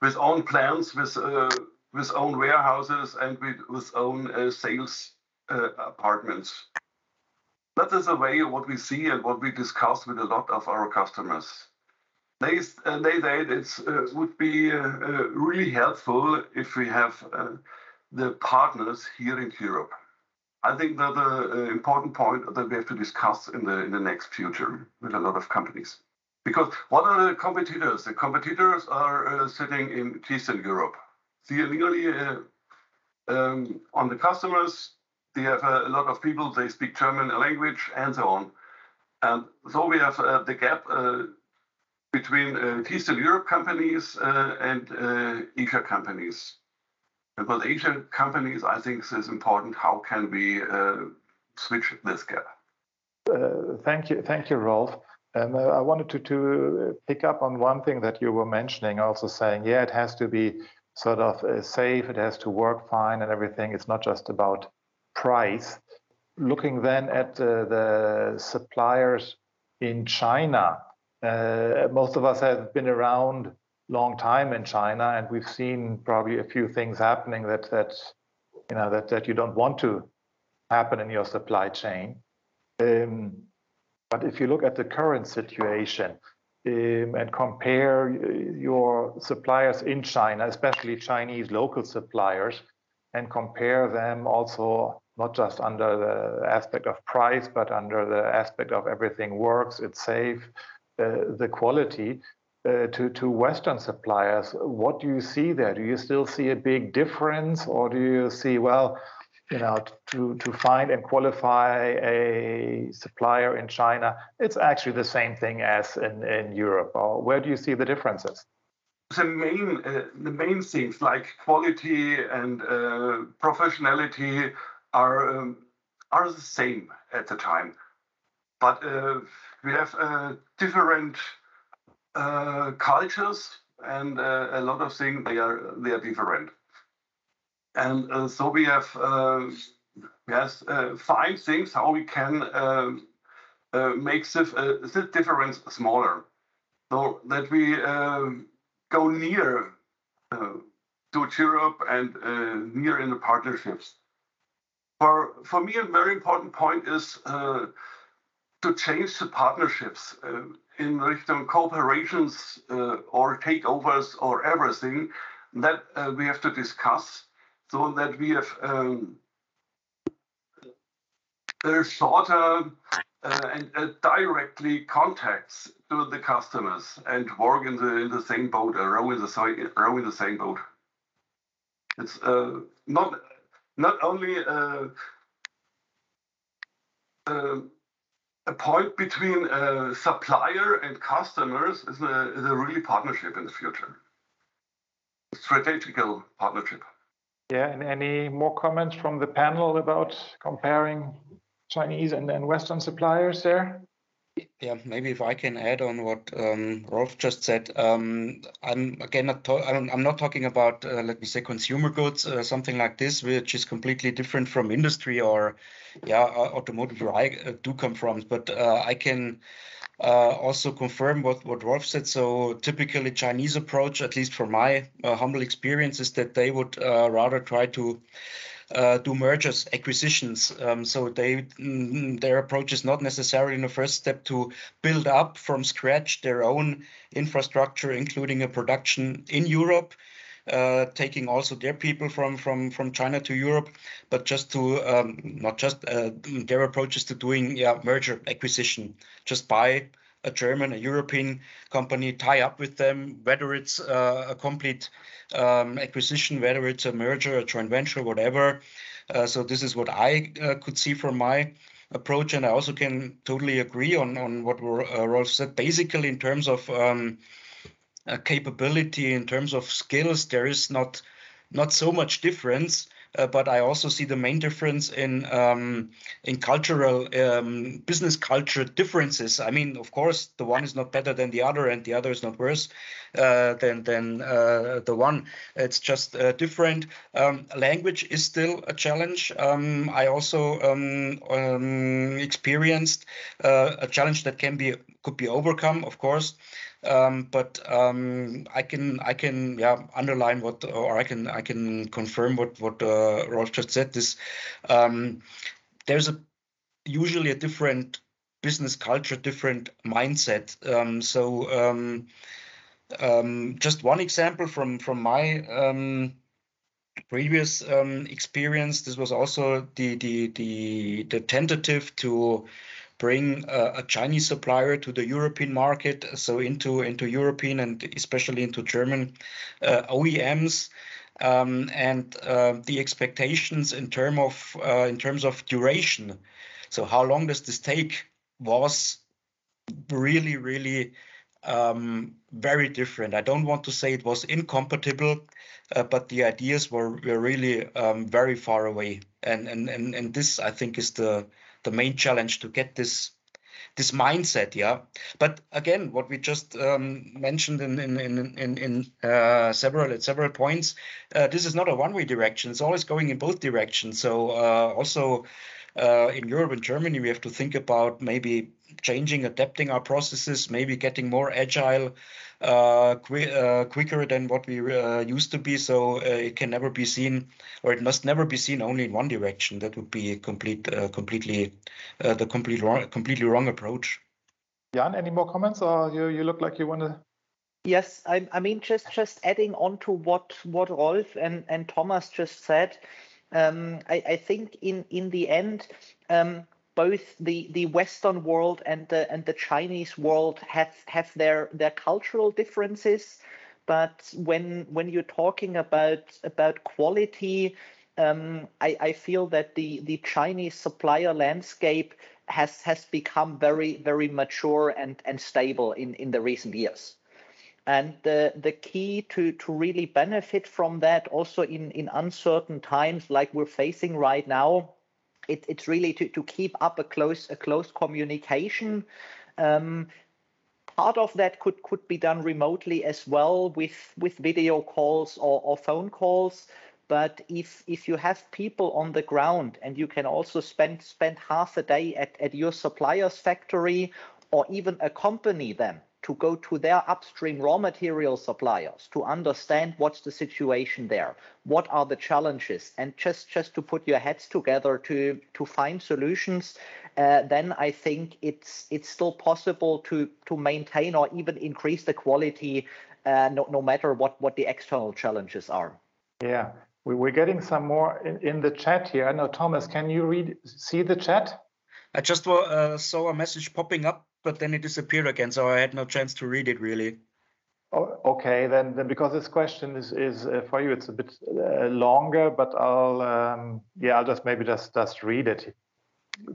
with own plants, with uh, with own warehouses, and with, with own uh, sales apartments. That is the way what we see and what we discuss with a lot of our customers. They, uh, they said it uh, would be uh, really helpful if we have the partners here in Europe. I think that the important point that we have to discuss in the in the next future with a lot of companies. Because what are the competitors? The competitors are uh, sitting in Eastern Europe. See, nearly uh, um, on the customers, they have a, a, lot of people, they speak German language and so on. And so we have uh, the gap uh, between uh, Eastern Europe companies uh, and Asia companies. And for the Asia companies, I think this is important. How can we switch this gap? thank you, thank you, Rolf. Um, I wanted to, to pick up on one thing that you were mentioning, also saying, yeah, it has to be sort of uh, safe, it has to work fine and everything. It's not just about price. Looking then at uh, the suppliers in China, uh, most of us have been around long time in China, and we've seen probably a few things happening that that you know that that you don't want to happen in your supply chain. Um, but if you look at the current situation um, and compare your suppliers in China, especially Chinese local suppliers, and compare them also not just under the aspect of price, but under the aspect of everything works, it's safe, uh, the quality, uh, to, to Western suppliers. What do you see there? Do you still see a big difference, or do you see, well, you know, to, to find and qualify a supplier in China, it's actually the same thing as in, in Europe. Or where do you see the differences? The main, uh, the main things like quality and uh, professionality are um, are the same at the time, but uh, we have uh, different uh, cultures and uh, a lot of things they are they are different. And uh, so we have uh, yes uh, five things how we can um, make the, the difference smaller, so that we um, go near to Europe and near in the partnerships. For, for me, a very important point is uh, to change the partnerships uh, in Richtung cooperations uh, or takeovers or everything that we have to discuss so that we have um, shorter uh, and uh, directly contacts to the customers and work in the in the same boat, uh, row in the row in the same boat. It's uh, not not only uh, uh, a point between a supplier and customers is a, is a really partnership in the future, a strategical partnership. Yeah, and any more comments from the panel about comparing Chinese and then Western suppliers there? Yeah, maybe if I can add on what um, Rolf just said, um, I'm again not I'm, I'm, not talking about uh, let me say consumer goods, uh, something like this, which is completely different from industry or yeah automotive where I uh, do come from. But uh, I can uh, also confirm what, what Rolf said. So typically Chinese approach, at least from my uh, humble experience, is that they would uh, rather try to uh, do mergers, acquisitions. Um, so they mm, their approach is not necessarily in the first step to build up from scratch their own infrastructure, including a production in Europe. Uh, taking also their people from from from China to Europe, but just to um, not just uh, their approaches to doing yeah merger acquisition, just buy a German, a European company, tie up with them, whether it's uh, a complete um, acquisition, whether it's a merger, a joint venture, whatever. Uh, so this is what I uh, could see from my approach, and I also can totally agree on on what uh, Rolf said. Basically, in terms of um, capability, in terms of skills, there is not not so much difference. Uh, but I also see the main difference in um, in cultural um, business culture differences. I mean, of course, the one is not better than the other, and the other is not worse uh, than than uh, the one. It's just uh, different. Um, language is still a challenge. Um, I also um, um, experienced uh, a challenge that can be could be overcome, of course. Um, but um, I can I can yeah underline what or I can I can confirm what what uh, Rolf just said. This um, there's a usually a different business culture, different mindset. Um, so um, um, just one example from from my previous experience. This was also the the the the tentative to bring a Chinese supplier to the European market, so into into European and especially into German uh, OEMs. Um, and uh, the expectations in term of uh, in terms of duration. So how long does this take? Was really really um, very different. I don't want to say it was incompatible, but the ideas were, were really um, very far away. And and and this I think is the the main challenge to get this this mindset yeah? But again what we just um, mentioned in in in in, in uh, several at several points uh, this is not a one way direction. It's always going in both directions. So uh, also uh, in Europe and Germany, we have to think about maybe changing, adapting our processes, maybe getting more agile, uh, qu- uh, quicker than what we uh, used to be. So uh, it can never be seen, or it must never be seen only in one direction. That would be complete, uh, completely, the complete wrong, completely wrong approach. Jan, any more comments, or you you look like you want to? Yes, I, I mean just just adding on to what what Rolf and and Thomas just said um, I, I, think in in the end, um, both the the Western world and the and the Chinese world have have their their cultural differences, but when when you're talking about about quality, um, I, I feel that the the Chinese supplier landscape has has become very very mature and and stable in in the recent years. And the, the key to, to really benefit from that also in, in uncertain times like we're facing right now, it, it's really to, to keep up a close a close communication. Um, part of that could could be done remotely as well with with video calls or, or phone calls. But if if you have people on the ground and you can also spend spend half a day at, at your supplier's factory or even accompany them to go to their upstream raw material suppliers to understand what's the situation there what are the challenges and just just to put your heads together to to find solutions uh, then i think it's it's still possible to to maintain or even increase the quality uh, no, no matter what what the external challenges are. Yeah. We, we're getting some more in, in the chat here. I know thomas can you read see the chat? I just uh, saw a message popping up but then it disappeared again, so I had no chance to read it really. Oh, okay, then, then because this question is is uh, for you, it's a bit uh, longer, but I'll um, yeah, I'll just maybe just just read it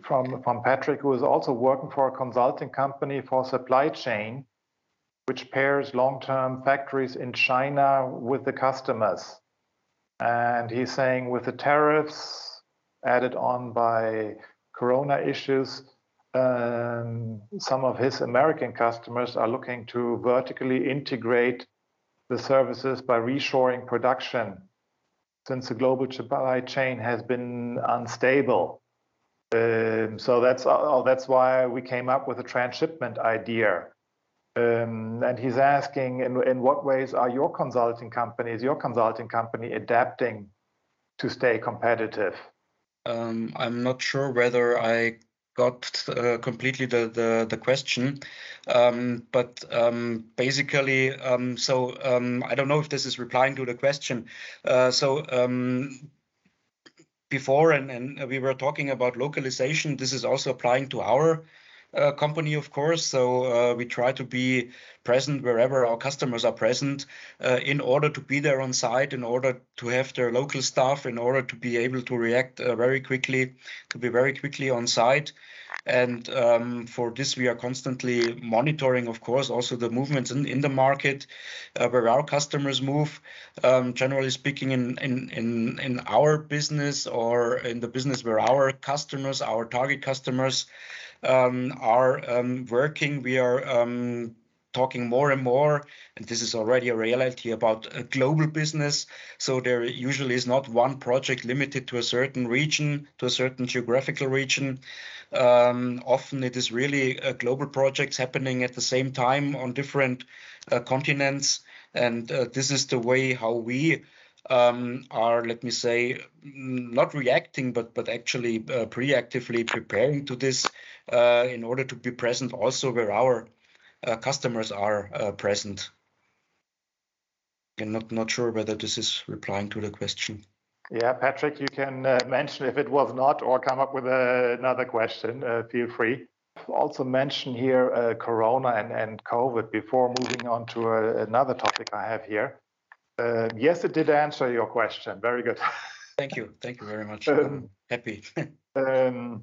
from from Patrick, who is also working for a consulting company for supply chain, which pairs long-term factories in China with the customers, and he's saying with the tariffs added on by Corona issues um, some of his American customers are looking to vertically integrate the services by reshoring production since the global supply chain has been unstable. Um, so that's that's why we came up with a transshipment idea. Um, and he's asking, in, in what ways are your consulting companies, your consulting company, adapting to stay competitive? Um, I'm not sure whether I got uh, completely the, the, the question. Um, but um, basically, um, so um, I don't know if this is replying to the question. Uh, so um, before, and, and we were talking about localization, this is also applying to our uh, company, of course. So uh, we try to be present wherever our customers are present uh, in order to be there on site, in order to have their local staff, in order to be able to react uh, very quickly, to be very quickly on site. And um, for this, we are constantly monitoring, of course, also the movements in, in the market uh, where our customers move. Um, generally speaking, in, in, in, in our business or in the business where our customers, our target customers, are um, working, we are um, talking more and more, and this is already a reality about a global business. So there usually is not one project limited to a certain region, to a certain geographical region. Um, often it is really uh, global projects happening at the same time on different uh, continents. And uh, this is the way how we um, are, let me say, not reacting, but but actually uh, preactively preparing to this uh, in order to be present also where our uh, customers are uh, present. I'm not, not sure whether this is replying to the question. Yeah, Patrick, you can uh, mention if it was not or come up with a, another question. Uh, feel free. Also mention here uh, Corona and, and COVID before moving on to a, another topic I have here. Uh, yes, it did answer your question. Very good. Thank you. Thank you very much. Um, happy. um, uh,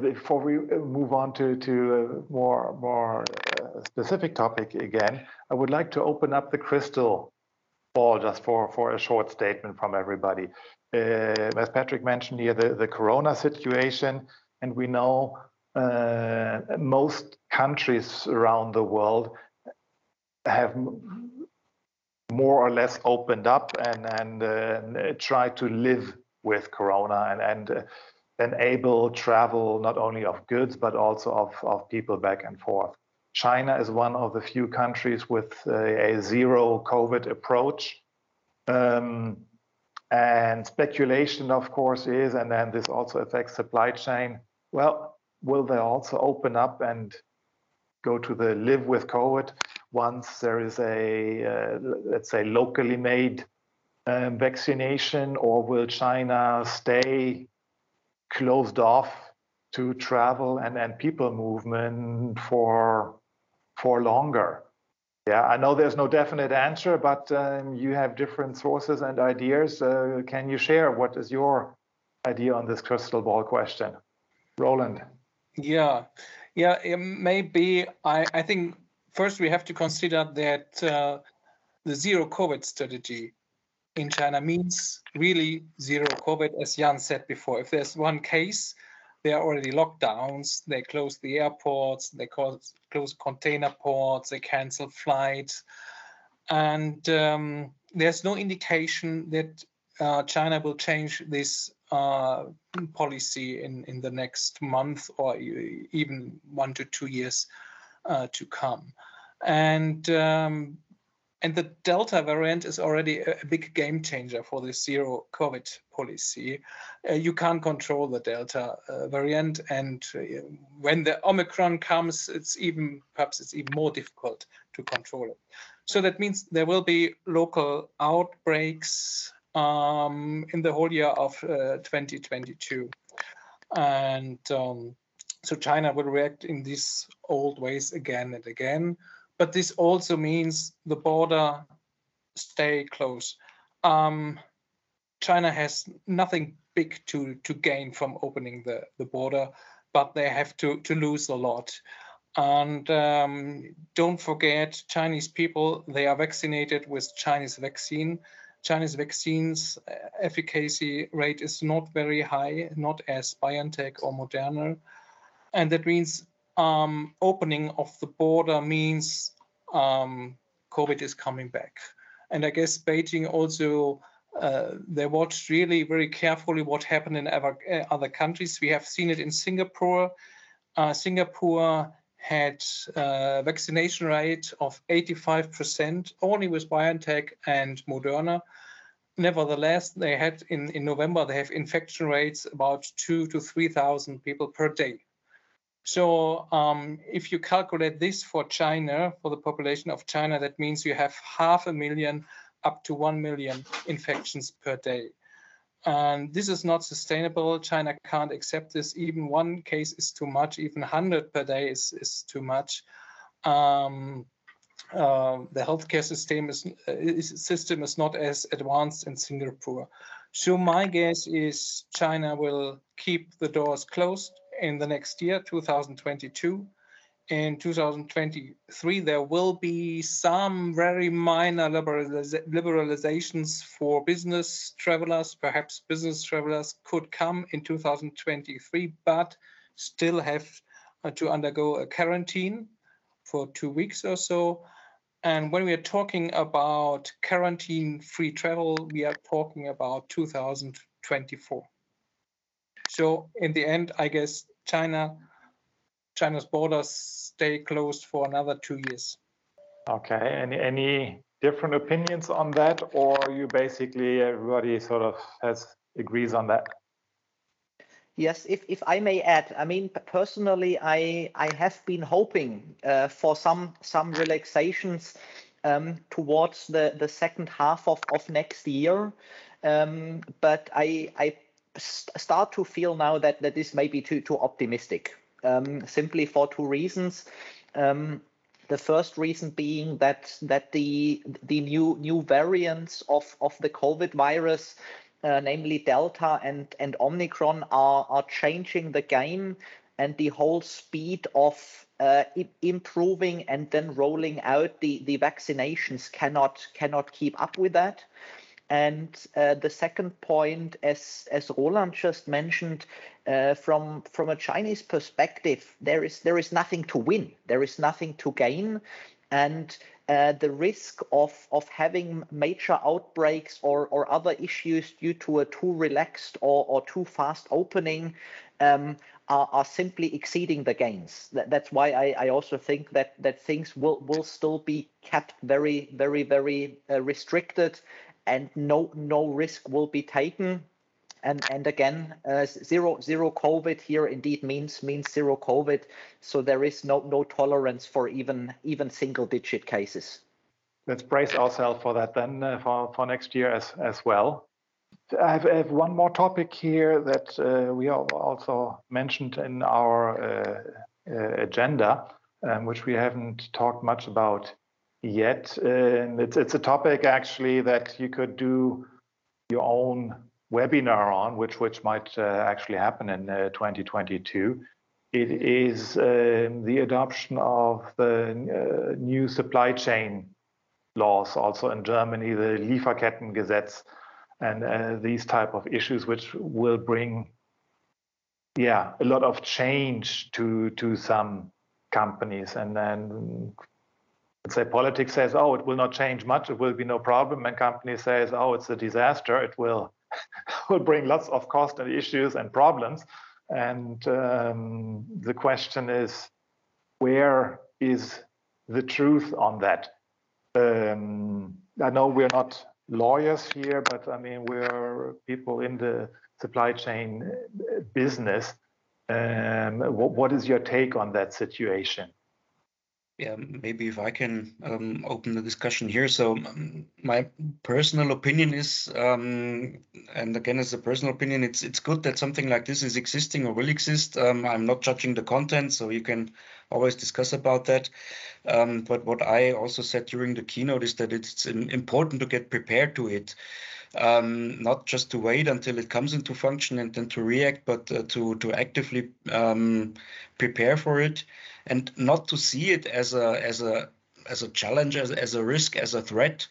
before we uh, move on to to a more more uh, specific topic again, I would like to open up the crystal ball just for for a short statement from everybody. Uh, as Patrick mentioned here, the the Corona situation, and we know uh, most countries around the world have more or less opened up and and uh, try to live with Corona and and enable travel not only of goods but also of, of people back and forth. China is one of the few countries with a, a zero COVID approach. Um, and speculation, of course, is, and then this also affects supply chain. Well, will they also open up and go to the live with COVID once there is a, uh, let's say, locally made um, vaccination, or will China stay closed off to travel and, and people movement for for longer. Yeah, I know there's no definite answer, but um, you have different sources and ideas. Uh, can you share what is your idea on this crystal ball question, Roland? Yeah, yeah, maybe. I I think first we have to consider that uh, the zero COVID strategy in China means really zero COVID, as Jan said before. If there's one case, there are already lockdowns. They close the airports, they close, close container ports, they cancel flights. And um, there's no indication that uh, China will change this uh, policy in, in the next month or even one to two years uh, to come. And um, and the Delta variant is already a big game changer for the zero COVID policy. Uh, you can't control the Delta uh, variant, and uh, when the Omicron comes, it's even perhaps it's even more difficult to control it. So that means there will be local outbreaks um, in the whole year of uh, 2022, and um, so China will react in these old ways again and again but this also means the border stay close. Um, China has nothing big to to gain from opening the the border, but they have to to lose a lot. And um, don't forget, Chinese people they are vaccinated with Chinese vaccine. Chinese vaccines uh, efficacy rate is not very high, not as BioNTech or Moderna, and that means um, opening of the border means um, COVID is coming back. And I guess Beijing also uh, they watched really very carefully what happened in other, uh, other countries. We have seen it in Singapore. Uh, Singapore had a uh, vaccination rate of 85% only with BioNTech and Moderna. nevertheless, they had in, in November, they have infection rates about two to 3,000 people per day. So um, if you calculate this for China, for the population of China, that means you have half a million up to 1 million infections per day. And this is not sustainable. China can't accept this. Even one case is too much. Even 100 per day is, is too much. Um, uh, the healthcare system is, is, system is not as advanced in Singapore. So my guess is China will keep the doors closed in the next year, 2022 in 2023, there will be some very minor liberalizations for business travelers. Perhaps business travelers could come in 2023, but still have uh, to undergo a quarantine for two weeks or so. And when we are talking about quarantine-free travel, we are talking about 2024. So in the end, I guess China China's borders stay closed for another two years. Okay. Any any different opinions on that, or you basically everybody sort of has agrees on that? Yes, if, if I may add, I mean personally, I I have been hoping uh, for some some relaxations um, towards the, the second half of, of next year, um, but I I start to feel now that, that this may be too too optimistic um, simply for two reasons. Um, the first reason being that that the the new new variants of of the COVID virus, uh, namely Delta and and Omicron, are are changing the game, and the whole speed of uh, improving and then rolling out the the vaccinations cannot cannot keep up with that. And uh, the second point, as as Roland just mentioned, uh, from from a Chinese perspective, there is there is nothing to win, there is nothing to gain, and uh, the risk of of having major outbreaks or or other issues due to a too relaxed or or too fast opening um, are, are simply exceeding the gains. That, that's why I, I also think that that things will will still be kept very very very uh, restricted and no no risk will be taken. And and again, uh, zero zero COVID here indeed means means zero COVID. So there is no no tolerance for even even single digit cases. Let's brace ourselves for that then uh, for for next year as as well. I have, I have one more topic here that uh, we also mentioned in our uh, uh, agenda, um, which we haven't talked much about yet. And it's, it's a topic actually that you could do your own webinar on, which which might uh, actually happen in uh, 2022. It is um, the adoption of the uh, new supply chain laws, also in Germany, the Lieferkettengesetz, and uh, these type of issues, which will bring, yeah, a lot of change to to some companies, and then let's say politics says, oh, it will not change much, it will be no problem, and company says, oh, it's a disaster, it will will bring lots of cost and issues and problems. And um, the question is, where is the truth on that? Um, I know we're not lawyers here, but I mean we're people in the supply chain business. Um, what, what is your take on that situation? Yeah, maybe if I can um, open the discussion here. So um, my personal opinion is, um, and again, as a personal opinion, it's it's good that something like this is existing or will exist. Um, I'm not judging the content, so you can always discuss about that. Um, but what I also said during the keynote is that it's important to get prepared to it. Um, not just to wait until it comes into function and then to react, but uh, to to actively um, prepare for it and not to see it as a as a as a challenge, as, as a risk, as a threat,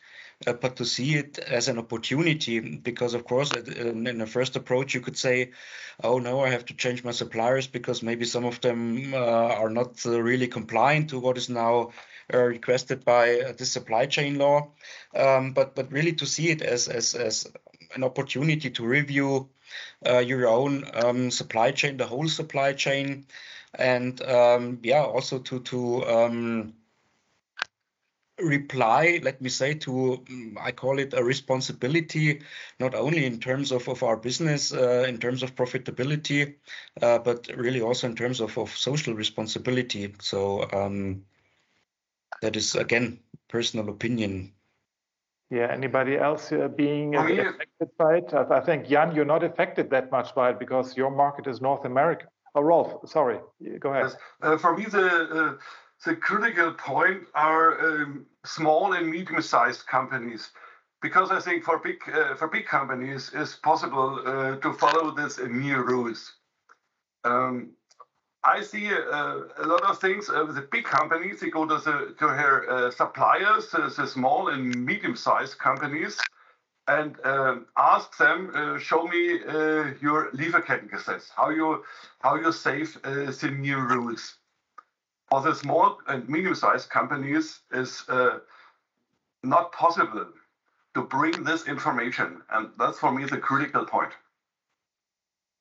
uh, but to see it as an opportunity. Because of course, in, the first approach, you could say, "Oh no, I have to change my suppliers because maybe some of them uh, are not uh, really compliant to what is now." Uh, requested by uh, the supply chain law, um, but but really to see it as as as an opportunity to review uh, your own um, supply chain, the whole supply chain, and um, yeah, also to to um, reply, let me say, to I call it a responsibility, not only in terms of, of our business, uh, in terms of profitability, uh, but really also in terms of, of social responsibility. So um, that is again personal opinion. Yeah. Anybody else uh, being For me, affected by it? I I think Jan, you're not affected that much by it because your market is North America. Oh, Rolf, sorry. Go ahead. Yes. Uh, for me, the uh, the critical point are um, small and medium-sized companies, because I think for big uh, for big companies it's possible uh, to follow this new rules. Um, I see uh, a lot of things uh, with the big companies. They go to the to their uh, suppliers, uh, the small and medium-sized companies, and um, ask them, uh, show me uh, your Lieferkettengesetz, how you how you save uh, the new rules. For the small and medium-sized companies, is uh, not possible to bring this information, and that's for me the critical point.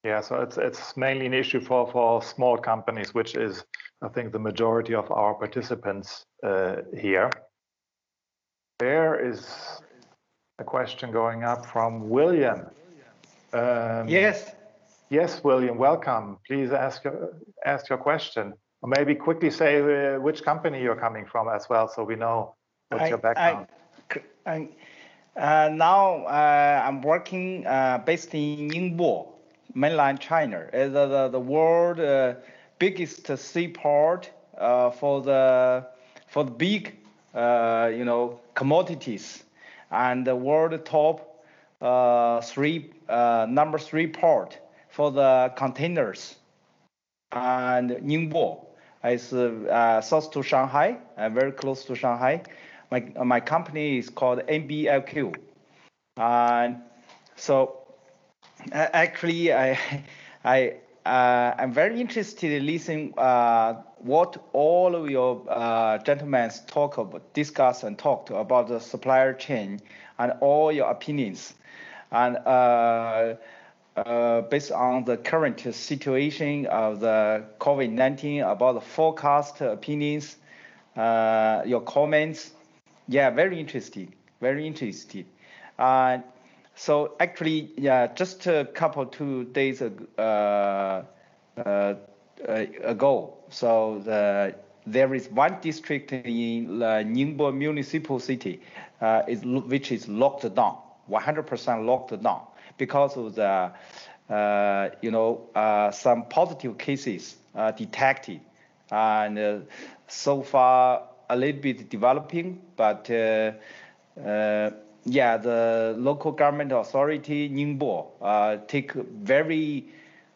Yeah, so it's it's mainly an issue for for small companies, which is I think the majority of our participants uh, here. There is a question going up from William. Um, Yes. Yes, William, welcome. Please ask your ask your question, or maybe quickly say uh, which company you're coming from as well, so we know what's I- your background. I, I, uh, now uh, I'm working uh, based in Ningbo, mainland China, as the, the, world uh, biggest seaport uh, for the for the big uh, you know commodities, and the world top uh, three uh, number three port for the containers and Ningbo is uh, south to Shanghai, very close to Shanghai. My, my company is called NBLQ. And so actually, I, I, uh, I'm very interested in listening uh, what all of your uh, gentlemen talk about, discuss and talk to about the supplier chain and all your opinions. And uh, uh, based on the current situation of the COVID-19, about the forecast opinions, uh, your comments. Yeah, very interesting, very interesting. So actually, yeah, just a couple two days ag- uh, uh, uh, ago, so the, there is one district in uh, Ningbo municipal city, uh, is, which is locked down, 100% locked down because of the, uh, you know, uh, some positive cases detected, and so far a little bit developing, but yeah, the local government authority Ningbo uh, take very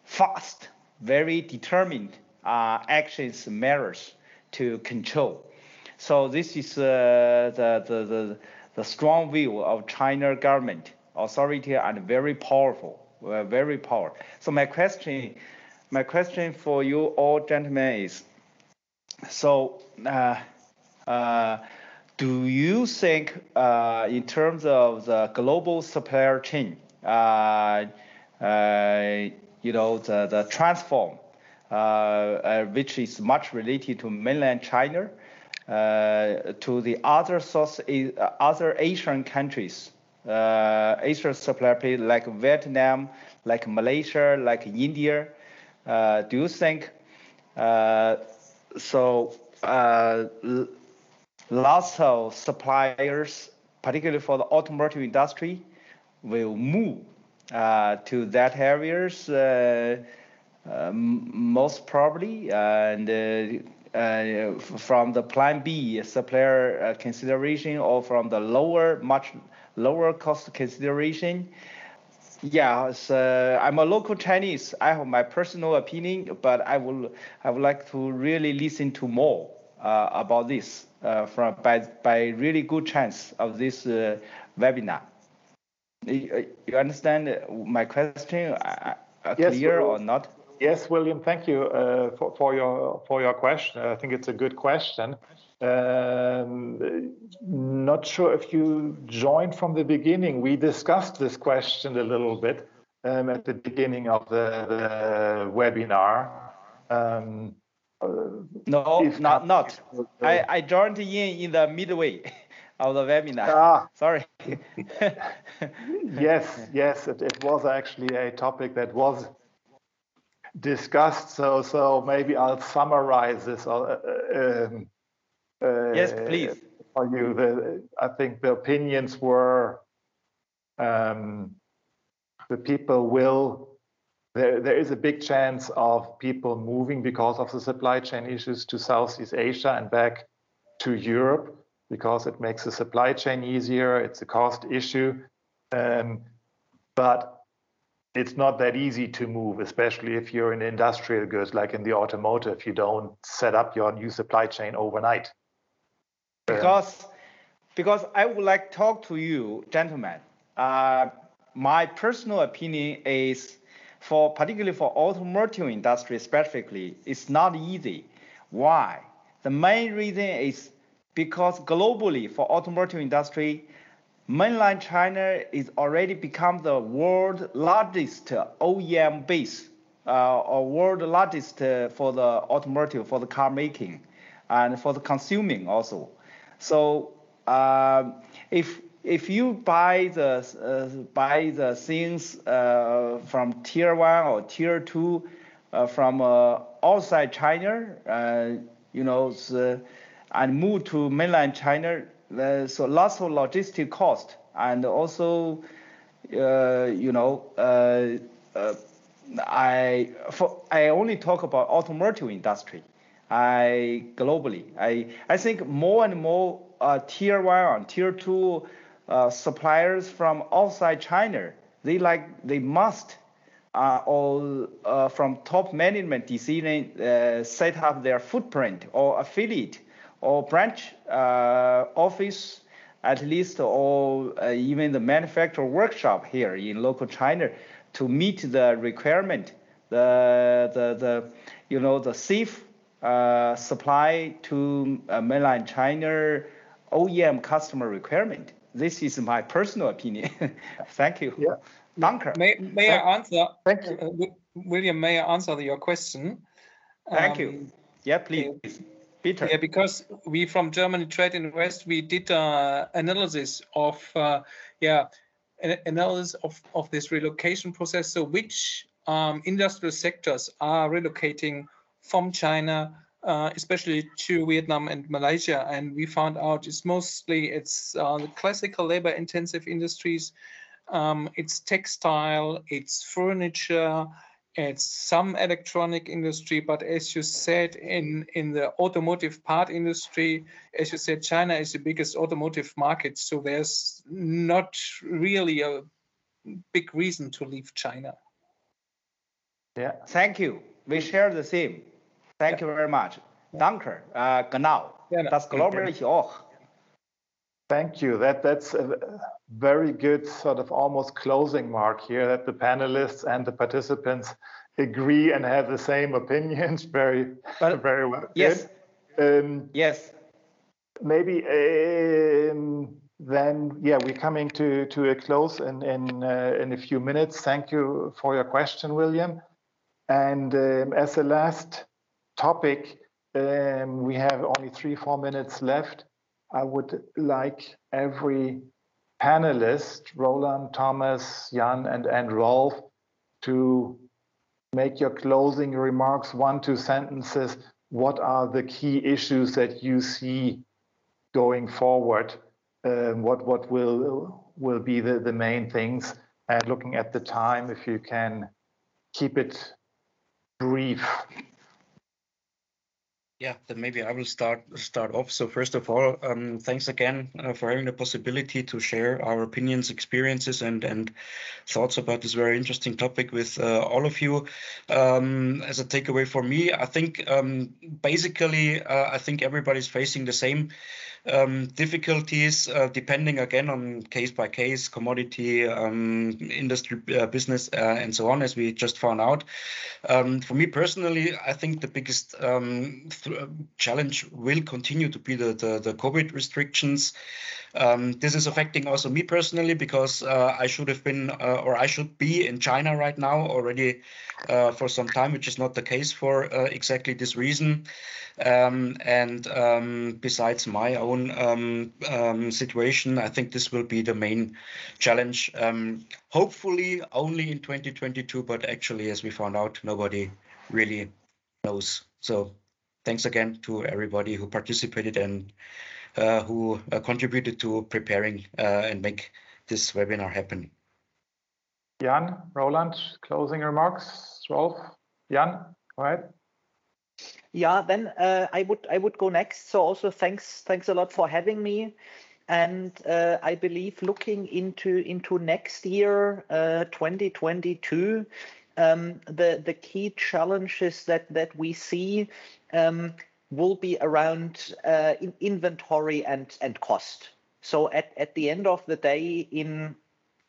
fast, very determined uh, actions, measures to control. So this is uh, the, the, the, the strong view of China government authority and very powerful, uh, very powerful. So my question, my question for you all gentlemen is, so uh, uh, do you think uh, in terms of the global supplier chain, uh, uh, you know, the, the transform, uh, uh, which is much related to mainland China, uh, to the other South, other Asian countries, Asian supplier chain like Vietnam, like Malaysia, like India. Do you think so? Lots of suppliers, particularly for the automotive industry, will move uh, to that areas uh, uh, most probably, and uh, uh, from the Plan B supplier consideration or from the lower, much lower cost consideration. Yeah, so I'm a local Chinese. I have my personal opinion, but I will I would like to really listen to more uh, about this uh, from by by really good chance of this uh, webinar. You, you understand my question? Uh, uh, Yes, clear or not? Yes, William, thank you uh, for, for your for your question. I think it's a good question. Um, not sure if you joined from the beginning. We discussed this question a little bit um, at the beginning of the, the webinar. Um, no, not not. I, I joined in in the midway of the webinar. Ah. Sorry. yes, yes, it, it was actually a topic that was discussed. So so maybe I'll summarize this. Uh, um, uh, yes, please. For you, the, I think the opinions were um, the people will there, there is a big chance of people moving because of the supply chain issues to Southeast Asia and back to Europe because it makes the supply chain easier. It's a cost issue. Um, but it's not that easy to move, especially if you're in industrial goods, like in the automotive. You don't set up your new supply chain overnight. Because, because I would like to talk to you, gentlemen. Uh, my personal opinion is for particularly for automotive industry specifically, it's not easy. Why? The main reason is because globally for automotive industry, mainland China is already become the world largest OEM base uh, or world largest uh, for the automotive for the car making and for the consuming also. So uh, if if you buy the uh, buy the things uh, from tier one or tier two uh, from uh, outside China, uh, you know, and move to mainland China, so lots of logistic cost and also, uh, you know, I for, I only talk about automotive industry. I globally, I I think more and more tier one and tier two uh, suppliers from outside China. They like they must uh, or uh, from top management decision uh, set up their footprint or affiliate or branch uh, office at least or even the manufacturer workshop here in local China to meet the requirement the the the you know the safe supply to mainland China OEM customer requirement this is my personal opinion. Thank you. Yeah. Danke. May, may I answer? Thank you. Uh, William, may I answer your question? Thank um, you. Yeah, please. Peter. Yeah, because we from Germany Trade Invest, we did uh, analysis of, uh, yeah, analysis of, of this relocation process. So which um, industrial sectors are relocating from China uh, especially to Vietnam and Malaysia. And we found out it's mostly it's uh, the classical labor-intensive industries. Um, it's textile, it's furniture, it's some electronic industry. But as you said, in in the automotive part industry, as you said, China is the biggest automotive market. So there's not really a big reason to leave China. Yeah, thank you. We share the same. Thank you very much. Danke. Uh, genau. Das glaube ich auch. Thank you. That that's a very good sort of almost closing mark here that the panelists and the participants agree and have the same opinions. Very, but, very well. Yes. Um, yes. Maybe um, then, yeah, we're coming to to a close in in uh, in a few minutes. Thank you for your question, William. And um, as a last topic, um, we have only three, four minutes left. I would like every panelist, Roland, Thomas, Jan, and, and Rolf, to make your closing remarks, one, two sentences. What are the key issues that you see going forward? Um, what what will will be the, the main things? And looking at the time, if you can keep it brief. Yeah, then maybe I will start start off. So first of all, um, thanks again uh, for having the possibility to share our opinions, experiences, and and thoughts about this very interesting topic with uh, all of you. Um, as a takeaway for me, I think um, basically uh, I think everybody's facing the same um, difficulties uh, depending again on case by case, commodity, um, industry, uh, business, uh, and so on, as we just found out. Um, for me personally, I think the biggest um, th challenge will continue to be the, the, the COVID restrictions. Um, this is affecting also me personally because uh, I should have been uh, or I should be in China right now already uh, for some time, which is not the case for uh, exactly this reason. Um, and um, besides my own um, um, situation, I think this will be the main challenge. Um, hopefully, only in 2022, but actually, as we found out, nobody really knows. So, thanks again to everybody who participated and who uh, contributed to preparing uh, and make this webinar happen. Jan, Roland, closing remarks. Rolf, Jan, go ahead. Yeah, then uh, I would I would go next. So also thanks thanks a lot for having me. And uh, I believe looking into into next year, uh, 2022, um, the the key challenges that that we see um, will be around uh, in inventory and and cost. So at at the end of the day, in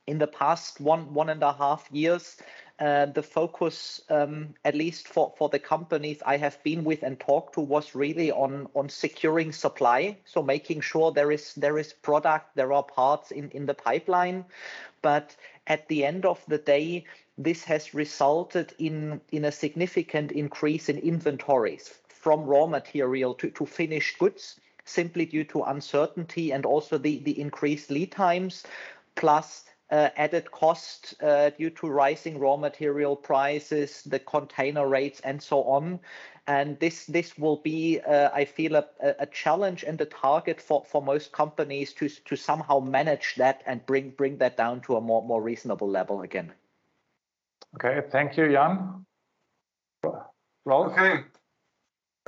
in the past one one and a half years, uh, the focus, um, at least for, for the companies I have been with and talked to, was really on on securing supply. So making sure there is there is product, there are parts in in the pipeline, but at the end of the day, this has resulted in in a significant increase in inventories from raw material to, to finished goods simply due to uncertainty and also the, the increased lead times plus uh, added cost uh, due to rising raw material prices, the container rates, and so on. And this this will be, uh, I feel, a, a challenge and a target for, for most companies to to somehow manage that and bring bring that down to a more more reasonable level again. Okay, thank you, Jan. Rolf? Okay.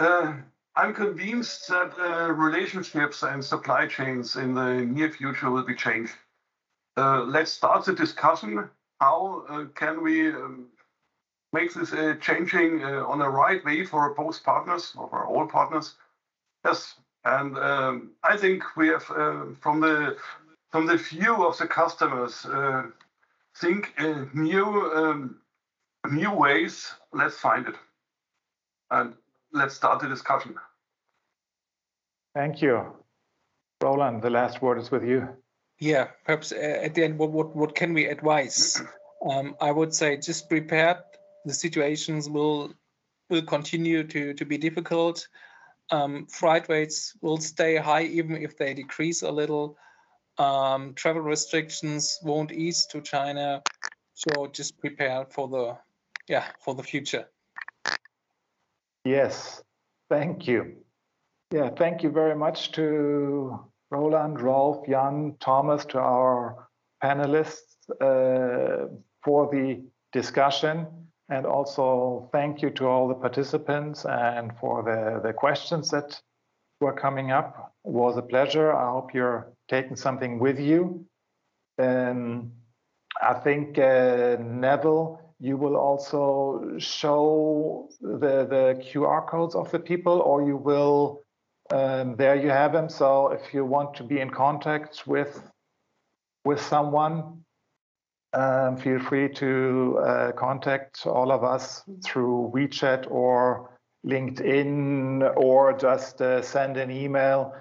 Uh, I'm convinced that uh, relationships and supply chains in the near future will be changed. Uh, let's start the discussion. How can we um, make this changing on the right way for both partners or for all partners? Yes, and um, I think we have from the view of the customers think new um, new ways. Let's find it, let's start the discussion. Thank you, Roland. The last word is with you yeah, perhaps uh, at the end, what, what, what can we advise? Um, I would say just prepared. The situations will will continue to, to be difficult. Um, freight rates will stay high even if they decrease a little. Um, travel restrictions won't ease to China. So just prepare for the yeah for the future. Yes, thank you. Yeah, thank you very much to Roland, Rolf, Jan, Thomas, to our panelists uh, for the discussion. And also thank you to all the participants and for the, the questions that were coming up. It was a pleasure. I hope you're taking something with you. Um, I think, uh, Neville, you will also show the, the QR codes of the people, or you will um, there you have them. So if you want to be in contact with with someone, um, feel free to uh, contact all of us through WeChat or LinkedIn, or just uh, send an email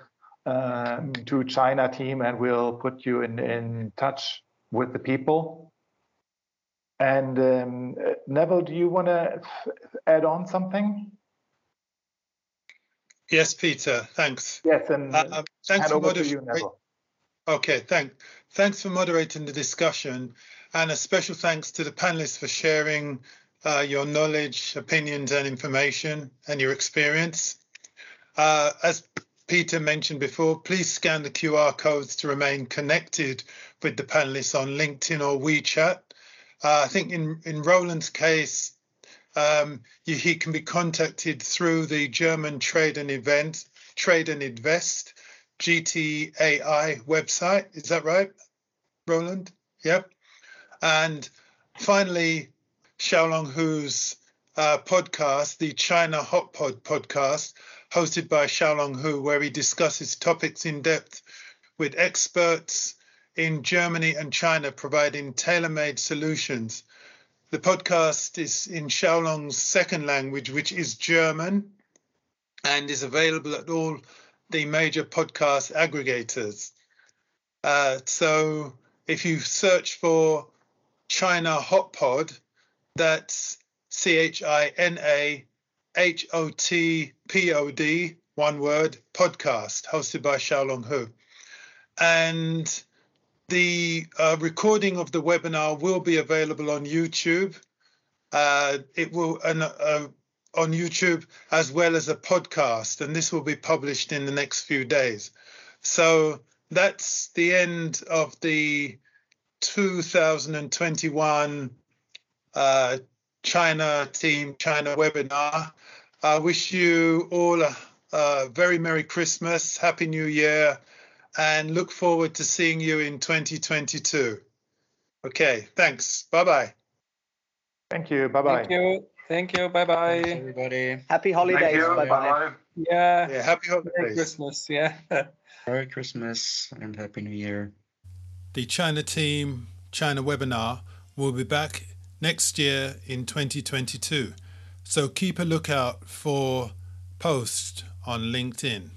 um, to China team, and we'll put you in in touch with the people. And um, Neville, do you want to add on something? Yes, Peter, thanks. Yes, and uh, um, thanks for moderating. Okay, thank, thanks for moderating the discussion, and a special thanks to the panelists for sharing uh, your knowledge, opinions, and information, and your experience. Uh, as Peter mentioned before, please scan the QR codes to remain connected with the panelists on LinkedIn or WeChat. Uh, I think in, in Roland's case, um, you, he can be contacted through the German Trade and Event, Trade and Invest, GTAI website. Is that right, Roland? Yep. And finally, Xiaolong Hu's uh, podcast, the China Hot Pod podcast, hosted by Xiaolong Hu, where he discusses topics in depth with experts in Germany and China, providing tailor made solutions the podcast is in Xiaolong's second language, which is German, and is available at all the major podcast aggregators. Uh, so if you search for China Hot Pod, that's C H I N A H O T P O D, one word, podcast, hosted by Xiaolong Hu. And the uh, recording of the webinar will be available on YouTube. Uh, it will uh, on YouTube as well as a podcast, and this will be published in the next few days. So that's the end of the 2021 uh, China team China webinar. I wish you all a, a very Merry Christmas, Happy New Year, and look forward to seeing you in 2022. Okay, thanks. Bye bye. Thank you. Bye bye. Thank you. Thank you. Bye bye. everybody. Happy holidays. Bye bye. Yeah. Yeah, happy Merry holidays. Christmas. Yeah. Merry Christmas and Happy New Year. The China team China webinar will be back next year in 2022. So keep a lookout for posts on LinkedIn.